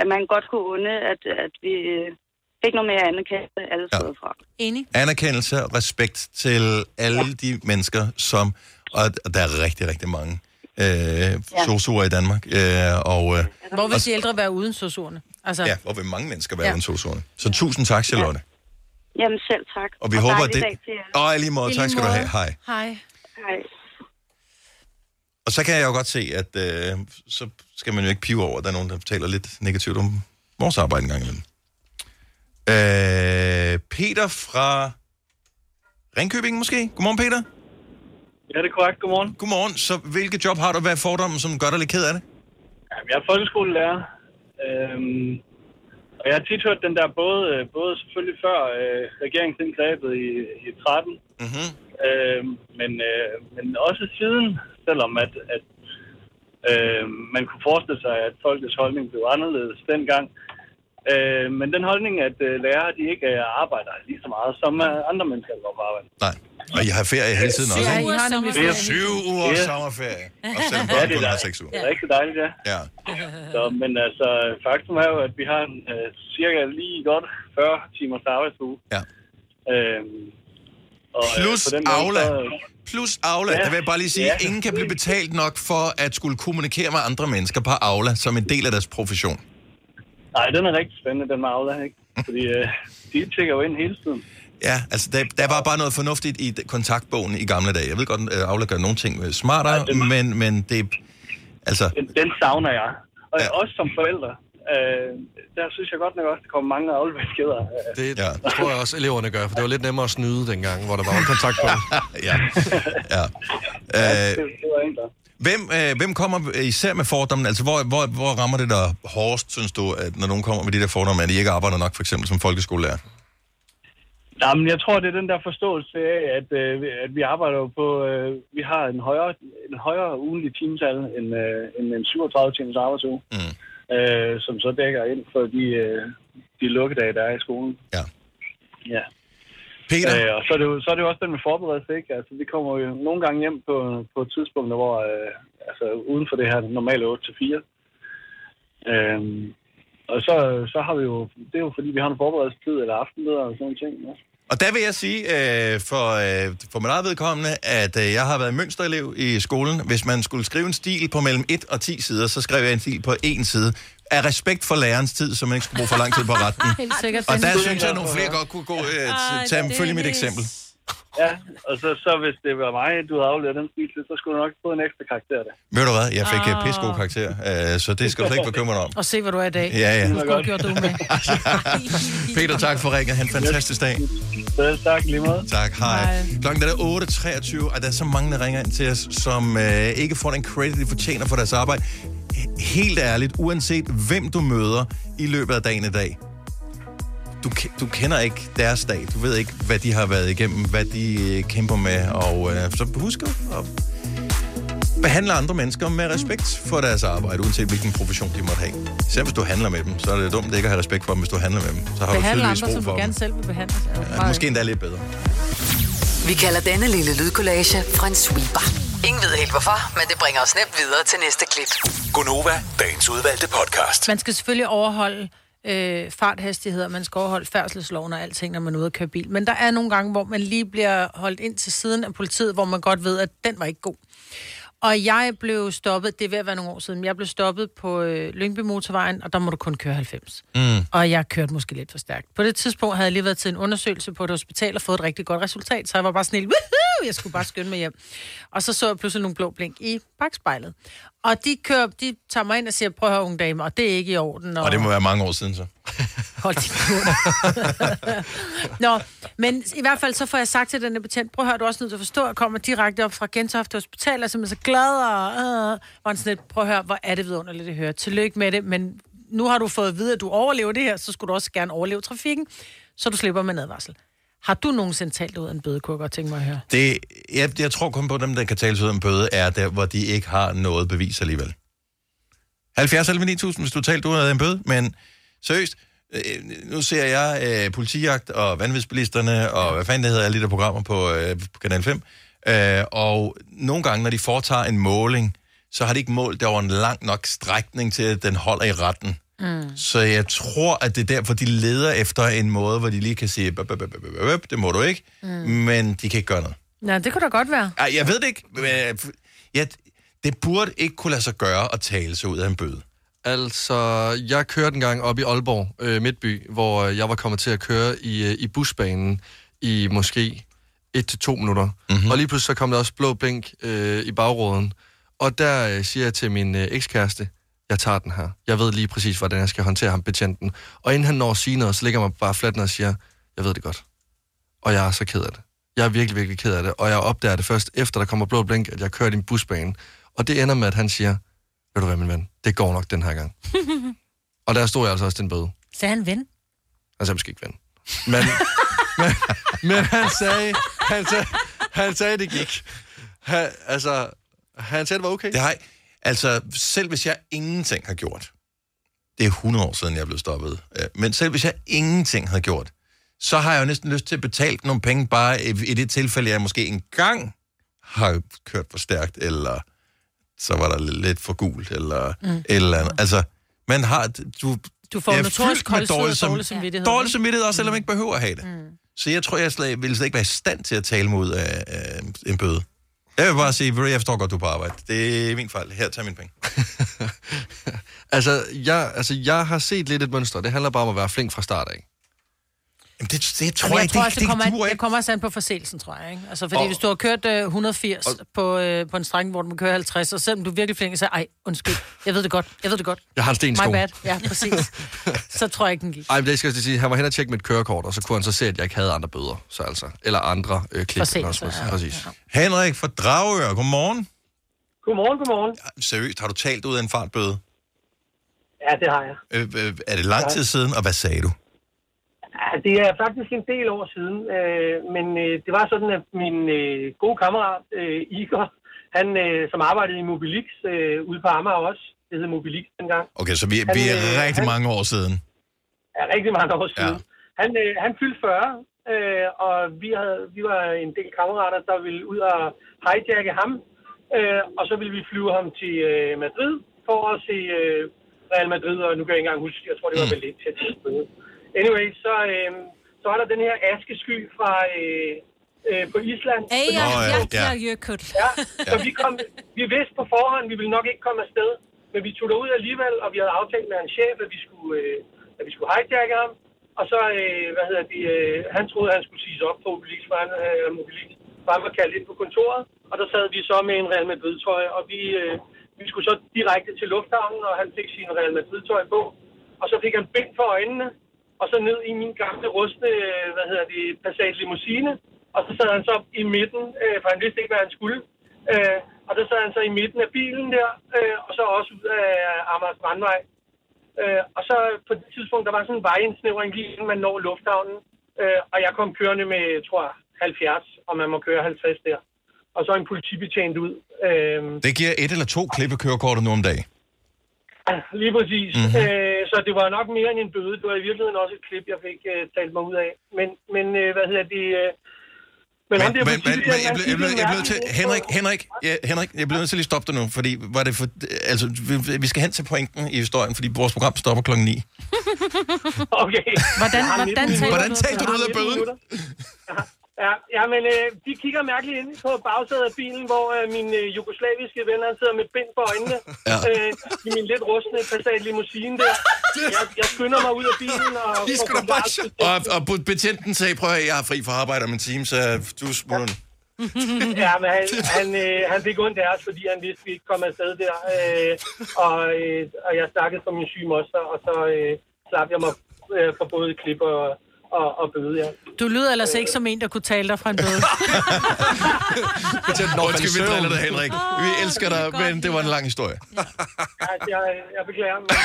at man godt kunne unde, at, at vi fik noget mere anerkendelse alle steder fra. Enig. Anerkendelse og respekt til alle ja. de mennesker, som... Og der er rigtig, rigtig mange øh, ja. sosuer i Danmark. Øh, og, øh, Hvor vil og, de ældre være uden sosuerne? Altså, ja, hvor vil mange mennesker være Ja. ja. uden sosuerne. Så tusind tak, Charlotte. Jamen selv tak. Og vi håber, dejlig det... Og i lige måde, I tak lige skal du have. Hej. Hej. Hej. Og så kan jeg jo godt se, at øh, så skal man jo ikke pive over, at der er nogen, der taler lidt negativt om vores arbejde en gang imellem. Øh, Peter fra Ringkøbing måske? Godmorgen, Peter. Ja, det er korrekt. Godmorgen. Godmorgen. Så hvilket job har du? Hvad er fordommen, som gør dig lidt ked af det? Jamen, jeg er folkeskolelærer. Øhm, og jeg har tit hørt den der både, både selvfølgelig før øh, regeringsindgrebet i, i 13, mm-hmm. øh, men, øh, men også siden, selvom at, at øh, man kunne forestille sig, at folkets holdning blev anderledes dengang. Øh, men den holdning, at øh, lærere de ikke øh, arbejder lige så meget som øh, andre mennesker, går på arbejde. Nej. Og I har ferie hele tiden også, Ja, ikke? I har nemlig er ferie. syv uger Ja. sommerferie. Og selvom Ja, børn det er kun har dejligt. seks uger. Det er rigtig dejligt, ja. Ja. Så, men altså, faktum er jo, at vi har en øh, cirka lige godt 40 timers arbejdsuge. Ja. Øhm, og, øh, Plus måde, Aula. så- Plus Aula. Ja. Der vil jeg bare lige sige, Ja. ingen kan blive betalt nok for at skulle kommunikere med andre mennesker på Aula som en del af deres profession. Nej, den er rigtig spændende, den med Aula, ikke? Fordi øh, de tjekker jo ind hele tiden. Ja, altså der, der var bare noget fornuftigt i kontaktbogen i gamle dage. Jeg ved godt, at Aula gør nogle ting øh, smartere, men, men det... Altså, Den, den savner jeg. Og ja. også som forældre. øh, der synes jeg godt nok også, der kommer mange afleveringsskeder. Det ja. tror jeg også, eleverne gør, for det var lidt nemmere at snyde dengang, hvor der var *laughs* kontakt på. ja. *laughs* ja. Øh, det, det var enklere. Hvem, øh, hvem kommer især med fordomme? Altså, hvor, hvor, hvor rammer det dig hårdest, synes du, at når nogen kommer med de der fordomme, at de ikke arbejder nok, for eksempel som folkeskolelærer? Jamen, jeg tror, det er den der forståelse af, at, øh, at vi arbejder jo på, øh, vi har en højere, en højere ugenlig timetal end, øh, end en 37 timers arbejdsuge, mm. øh, som så dækker ind for de, øh, de lukkedage, der er i skolen. Ja. Ja. Peter? Øh, og så er, det jo, så er det jo også den med forberedelse, ikke? Altså, vi kommer jo nogle gange hjem på, på et tidspunkt, hvor, øh, altså uden for det her normale 8-4. Øh, og så, så har vi jo, det er jo fordi, vi har en forberedelsestid eller aftenleder og sådan nogle ting. Ja. Og der vil jeg sige, øh, for, øh, for mit eget vedkommende, at øh, jeg har været mønsterelev i skolen. Hvis man skulle skrive en stil på mellem 1 og 10 sider, så skrev jeg en stil på en side. Af respekt for lærerens tid, så man ikke skulle bruge for lang tid på retten. *laughs* Helt sikkert. Og der synes jeg, at nogle flere godt kunne gå, øh, tage, følge mit eksempel. Ja, og så, så hvis det var mig, du havde afleveret den til, så skulle du nok få en ekstra karakter der. Ved du hvad, jeg fik Ah. oh. pissegod karakter, øh, så det skal du ikke bekymre dig om. Og se, hvor du er i dag. Ja, ja. Have gjort du med. *laughs* Peter, tak for ringen. Ha' en fantastisk dag. Selv tak, lige måde. Tak, hej. Klokken er 8.23, og der er så mange, der ringer ind til os, som øh, ikke får den credit, de fortjener for deres arbejde. Helt ærligt, uanset hvem du møder i løbet af dagen i dag, du, du kender ikke deres dag. Du ved ikke, hvad de har været igennem, hvad de øh, kæmper med. Og øh, så husk at behandle andre mennesker med respekt for deres arbejde, uanset hvilken profession de måtte have. Selv hvis du handler med dem, så er det dumt ikke at have respekt for dem, hvis du handler med dem. Så har Behandle du andre, som du gerne selv vil behandle. Ja, måske endda lidt bedre. Vi kalder denne lille lydkollage en sweeper. Ingen ved helt hvorfor, men det bringer os nemt videre til næste klip. Gunova, dagens udvalgte podcast. Man skal selvfølgelig overholde øh, farthastigheder, man skal overholde færdselsloven og alting, når man er ude at køre bil. Men der er nogle gange, hvor man lige bliver holdt ind til siden af politiet, hvor man godt ved, at den var ikke god. Og jeg blev stoppet, det er ved at være nogle år siden, jeg blev stoppet på øh, Lyngby Motorvejen, og der må du kun køre 90. Mm. Og jeg kørte måske lidt for stærkt. På det tidspunkt havde jeg lige været til en undersøgelse på et hospital og fået et rigtig godt resultat, så jeg var bare sådan helt, "Woohoo!" jeg skulle bare skynde mig hjem. Og så så jeg pludselig nogle blå blink i bagspejlet. Og de, kører, de tager mig ind og siger, prøv at høre, unge dame, og det er ikke i orden. Og det må være mange år siden så. *laughs* Hold din. *laughs* Nå, men i hvert fald så får jeg sagt til den her betjent, prøv at høre, du er også nødt til at forstå, at jeg kommer direkte op fra Gentofte Hospital, og simpelthen så glad, og øh, var han sådan lidt, prøv at høre, hvor er det vidunderligt at høre. Tillykke med det, men nu har du fået at vide, at du overlever det her, så skulle du også gerne overleve trafikken, så du slipper med advarsel. Har du nogensinde talt ud af en bøde, kunne jeg godt tænke mig at høre? Det, jeg, jeg tror kun på, at dem, der kan tales ud en bøde, er der, hvor de ikke har noget bevis alligevel. 70 eller 9000, hvis du talte ud af en bøde, men seriøst, øh, nu ser jeg øh, politijagt og vanvidsbilisterne og hvad fanden det hedder, alle de der programmer på, øh, på Kanal 5, øh, og nogle gange, når de foretager en måling, så har de ikke målt det over en lang nok strækning til, at den holder i retten. Mm. Så jeg tror, at det er derfor, de leder efter en måde, hvor de lige kan sige, "Bøp, bøp, bøp, bøp, bøp, bøp, det må du ikke, Mm. men de kan ikke gøre noget. Nej, det kunne da godt være. Ej, jeg ved det ikke. øh, det burde ikke kunne lade sig gøre at tale sig ud af en bøde. Altså, jeg kørte en gang op i Aalborg, øh, Midtby, hvor øh, jeg var kommet til at køre i, øh, i busbanen i måske 1-2 minutter. Mm-hmm. Og lige pludselig så kom der også blå blink øh, i bagråden. Og der øh, siger jeg til min øh, ekskæreste, jeg tager den her. Jeg ved lige præcis, hvordan jeg skal håndtere ham, betjenten. Og inden han når at sige noget, så ligger mig bare fladt ned og siger, jeg ved det godt. Og jeg er så ked af det. Jeg er virkelig, virkelig ked af det. Og jeg opdager det først, efter der kommer blå blink, at jeg kører i en busbane. Og det ender med, at han siger, ved du hvad, min ven, det går nok den her gang. *laughs* Og der stod jeg altså også til en bøde. Sagde han ven? Han sagde måske ikke ven. Men, *laughs* men, men han sagde, han sagde, han sagde, det gik. Han, altså, han sagde, det var okay. Det har. Altså, selv hvis jeg ingenting har gjort, det er 100 år siden, jeg blev stoppet, øh, men selv hvis jeg ingenting havde gjort, så har jeg jo næsten lyst til at betale nogle penge, bare i, det tilfælde, jeg måske engang har kørt for stærkt, eller så var der lidt for gult, eller Mm. eller andet. Altså, man har... Du, Du får notorisk koldsved og dårlig dårlig samvittighed, Dårlig samvittighed også, selvom man ikke behøver at have det. Mm. Så jeg tror, jeg slet, ville slet ikke være i stand til at tale af, af en bøde. Jeg vil bare sige, jeg forstår godt, du er på arbejde. Det er min fejl. Her, tag mine penge. *laughs* Altså jeg, altså, jeg har set lidt et mønster. Det handler bare om at være flink fra start af. Jamen, det, det tror Jamen, jeg, jeg tror det, også, det, det, kommer, det an, duer det ikke. kommer også an på forseelsen, tror jeg. Ikke? Altså, fordi Og- hvis du har kørt øh, 180 og, på, øh, på en strækning, hvor du må køre 50, og selvom du er virkelig flink, så ej, undskyld, jeg ved det godt, jeg ved det godt. Jeg har en sten My bad, ja, præcis. *laughs* så tror jeg ikke, den gik. Ej, men det skal jeg sige, han var hen og tjekke mit kørekort, og så kunne han så se, at jeg ikke havde andre bøder, så altså, eller andre øh, klip. Forseelser, ja. Præcis. Henrik fra Dragør, godmorgen. Godmorgen, godmorgen. Seriøst, har du talt ud af en fartbøde? Ja, det har jeg. Øh, øh, er det lang tid siden, og hvad sagde du? Ja, det er faktisk en del år siden, øh, men øh, det var sådan, at min øh, gode kammerat, øh, Igor, han, øh, som arbejdede i Mobilix øh, ude på Amager også, det hed Mobilix dengang. Okay, så vi, Han, vi er øh, rigtig han- mange år siden. Ja, rigtig mange år siden. Ja. Han, øh, han fyldte 40, øh, og vi, havde, vi var en del kammerater, der ville ud og hijacke ham, øh, og så ville vi flyve ham til øh, Madrid for at se øh, Real Madrid, og nu kan jeg ikke engang huske, jeg tror, det var Valencia til. Anyway, så, øh, så var der den her askesky fra øh, øh, på Island. Ej, ja, ja, ja, *laughs* ja. så vi, kom, vi vidste på forhånd, vi ville nok ikke komme afsted, men vi tog derud alligevel, og vi havde aftalt med hans chef, at vi skulle, øh, at vi skulle hijacke ham. Og så, øh, hvad hedder det, øh, han troede, at han skulle siges op på Mobilis, for han, øh, Mobilis, for han var kaldt ind på kontoret. Og der sad vi så med en Real Madrid-trøje, og vi, øh, vi skulle så direkte til lufthavnen, og han fik sin Real Madrid-trøje på. Og så fik han bind for øjnene, og så ned i min gamle rustne, hvad hedder det, Passat limousine. Og så sad han så i midten, øh, for han vidste ikke, hvad han skulle. Øh, og der sad han så i midten af bilen der, øh, og så også ud af Amager Strandvej. Øh, og så på det tidspunkt, der var sådan en vejindsnævring lige inden man når lufthavnen. Øh, og jeg kom kørende med, tror jeg, 70, og man må køre 50 der. Og så en politibetjent ud. Øh, Det giver et eller to klippekørekorter nu om dagen. Lige præcis. Mhm. Mm-hmm. Øh, så det var nok mere end en bøde. Det var i virkeligheden også et klip, jeg fik øh, talt mig ud af. Men, men øh, hvad hedder det... Øh, men, Men, der men, men, jeg, blev, jeg, blev, jeg blev til... Henrik, Henrik, ja, Henrik, jeg bliver nødt til lige at stoppe dig nu, fordi var det for... Altså, vi, vi skal hen til pointen i historien, fordi vores program stopper klokken 9. *laughs* Okay. Hvordan, Jeg hvordan 19 taler Hvordan du? talte du ud af bøden? Ja, ja, ja, men øh, de kigger mærkeligt ind på bagsædet af bilen, hvor øh, min øh, jugoslaviske ven, han sidder med bind for øjnene. Ja. Øh, I min lidt rustne Passat limousine der. Jeg, jeg skynder mig ud af bilen og... De skulle da bare og, og betjenten sagde, prøv at jeg er fri for arbejde om en time, så du smutter nu. ja, men han, han, øh, han fik ondt af os, fordi han vidste, at vi ikke kom afsted der. Øh, og, øh, og jeg snakkede for min syge moster, og så øh, slap jeg mig øh, for både klip og, og, og bøde, ja. Du lyder ellers ikke som en, der kunne tale dig fra en bøde. *laughs* Undskyld, vi driller dig, Henrik. Vi elsker dig, men det var en lang historie. Altså, jeg, jeg beklager, men det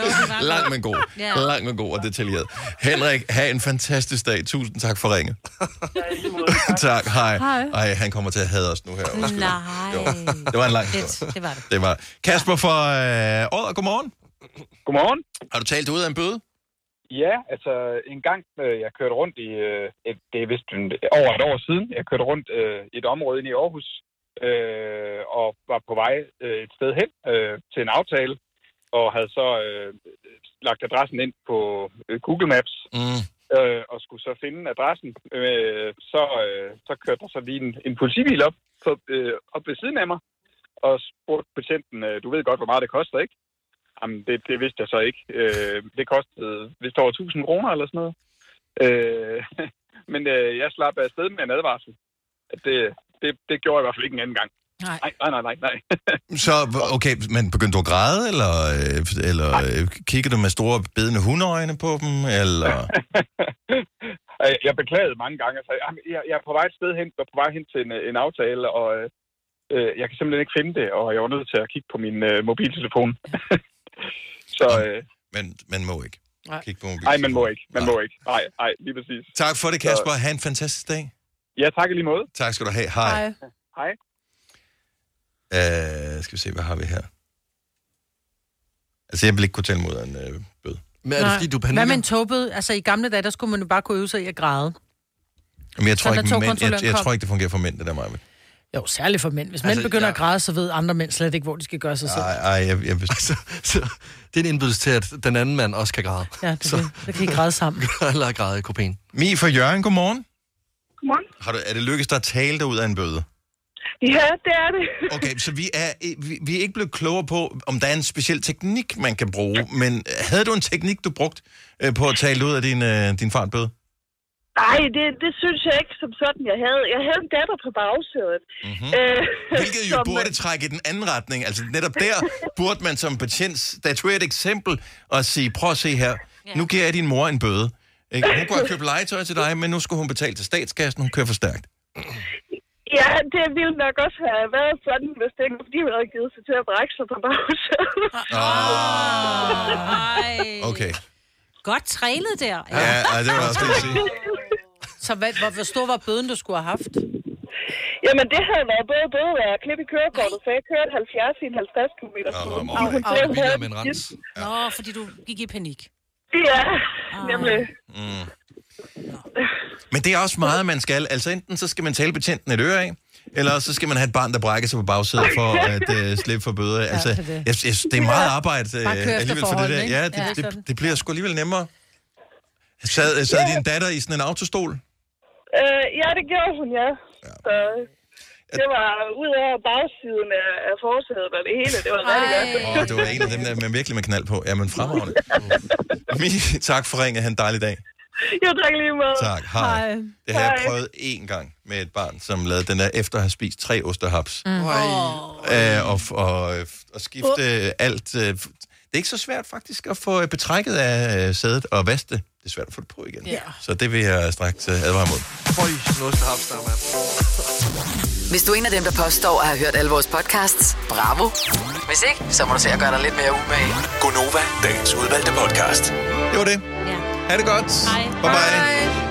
var langt. Lang, men god. Ja. Lang, men god og detaljeret. Henrik, have en fantastisk dag. Tusind tak for ringet. tak, hej. Hej. Ej, han kommer til at hade os nu her. Undskyld. Nej. Jo, det var en lang historie. det var det. Det var Kasper fra øh, Odder, godmorgen. Godmorgen. Har du talt ud af en bøde? Ja, altså en gang, øh, jeg kørte rundt i, øh, et, det er vist en, over et år siden, jeg kørte rundt øh, i et område inde i Aarhus, øh, og var på vej øh, et sted hen øh, til en aftale, og havde så øh, lagt adressen ind på øh, Google Maps, mm. øh, og skulle så finde adressen. Øh, så, øh, så kørte der så lige en, en politibil op, på, øh, op ved siden af mig, og spurgte betjenten, øh, du ved godt, hvor meget det koster, ikke? Jamen, det, det vidste jeg så ikke. Øh, det kostede vist over 1000 kroner eller sådan noget. Øh, *laughs* men øh, jeg slap afsted med en advarsel. At det, det, det gjorde jeg i hvert fald ikke en anden gang. Nej. Nej, nej, nej, nej. *laughs* Så, okay, men begyndte du at græde, eller, øh, eller øh, kiggede du med store bedende hundeøjne på dem, eller... *laughs* Øh, jeg beklagede mange gange. Altså, jeg, jeg er på vej et sted hen, og på vej hen til en, en aftale, og øh, jeg kan simpelthen ikke finde det, og jeg var nødt til at kigge på min øh, mobiltelefon. *laughs* så, øh, men man må ikke. Nej. Kig på Nej, man må ikke. Man må ikke. Nej, nej, lige præcis. Tak for det, Kasper. Ha' en fantastisk dag. Ja, tak i lige måde. Tak skal du have. Hej. Hej. Hej. Uh, skal vi se, hvad har vi her? Altså, jeg vil ikke kunne tælle mod en øh, bøde. Men er det, Nej. fordi du Hvad panikker? med en togbøde? Altså, i gamle dage, der skulle man jo bare kunne øve sig i at græde. Men jeg tror, Så ikke, mænd, jeg, jeg kom- tror ikke, det fungerer for mænd, det der, Maja. Jo, særligt for mænd. Hvis mænd Altså, begynder ja. at græde, så ved andre mænd slet ikke, hvor de skal gøre sig selv. Ej, ej, jeg, jeg, *laughs* så, så, det er en indbydelse til, at den anden mand også kan græde. Ja, det, så. det kan I græde sammen. *laughs* Eller græde i kopien. Mi fra Jørgen, godmorgen. Godmorgen. Har du, er det lykkedes dig at tale dig ud af en bøde? Ja, det er det. *laughs* Okay, så vi er, vi, vi er ikke blevet klogere på, om der er en speciel teknik, man kan bruge. Men havde du en teknik, du brugte øh, på at tale ud af din, øh, din fartbøde? Nej, det, det synes jeg ikke som sådan, jeg havde. Jeg havde en datter på bagsædet. Mm-hmm. Øh, *laughs* Hvilket jo burde trække i den anden retning. Altså netop der burde man som betjent statuere et eksempel og sige, prøv at se her, nu giver jeg din mor en bøde. Ikke? Hun kunne have *laughs* købt legetøj til dig, men nu skulle hun betale til statskassen, hun kører for stærkt. Ja, det ville nok også have været sådan, hvis det ikke var fordi, hun havde givet sig til at brække sig på bagsædet. Okay. Godt trænet der. Ja, ja det var også det, jeg sige. Så hvad, hvor, hvor stor var bøden, du skulle have haft? Jamen, det havde været både bøde af klip i kørekortet, så jeg kørte 70 i en 50 km. Og hun blev biler med en rens. Nå, fordi du gik i panik. Ja, nemlig. Mm. Men det er også meget, man skal. Altså enten så skal man tale betjenten et øre af, eller så skal man have et barn, der brækker sig på bagsædet for *laughs* at uh, slippe for bøder. Altså, det er jeg, det. jeg, det er meget arbejde uh, alligevel for det der. Ja, det, Ja, det, det, det bliver sgu alligevel nemmere. Sad, sad din datter i sådan en autostol? Øh, ja, det gjorde hun, ja. Så det var ud af bagsiden af, af forsædet og det hele. Det var rigtig godt. Åh, det var en af dem, der med virkelig med knald på. Jamen, fremragende. Mi, tak for ringet. Ha' en dejlig dag. Jo, tak lige meget. Tak. Hej. Det har jeg prøvet én gang med et barn, som lavede den der efter at have spist tre osterhaps. Mm. Øh, og, og, og skifte alt. Øh, det er ikke så svært faktisk at få betrækket af øh, sædet og vaske det. Det er svært at få det på igen. Ja. Så det vil jeg straks øh, advare mod. Føj, mand. Hvis du er en af dem, der påstår at have hørt alle vores podcasts, bravo. Hvis ikke, så må du se at gøre dig lidt mere umage. Gonova, dagens udvalgte podcast. Det var det. Ja. Ha' det godt. Hej. Bye bye.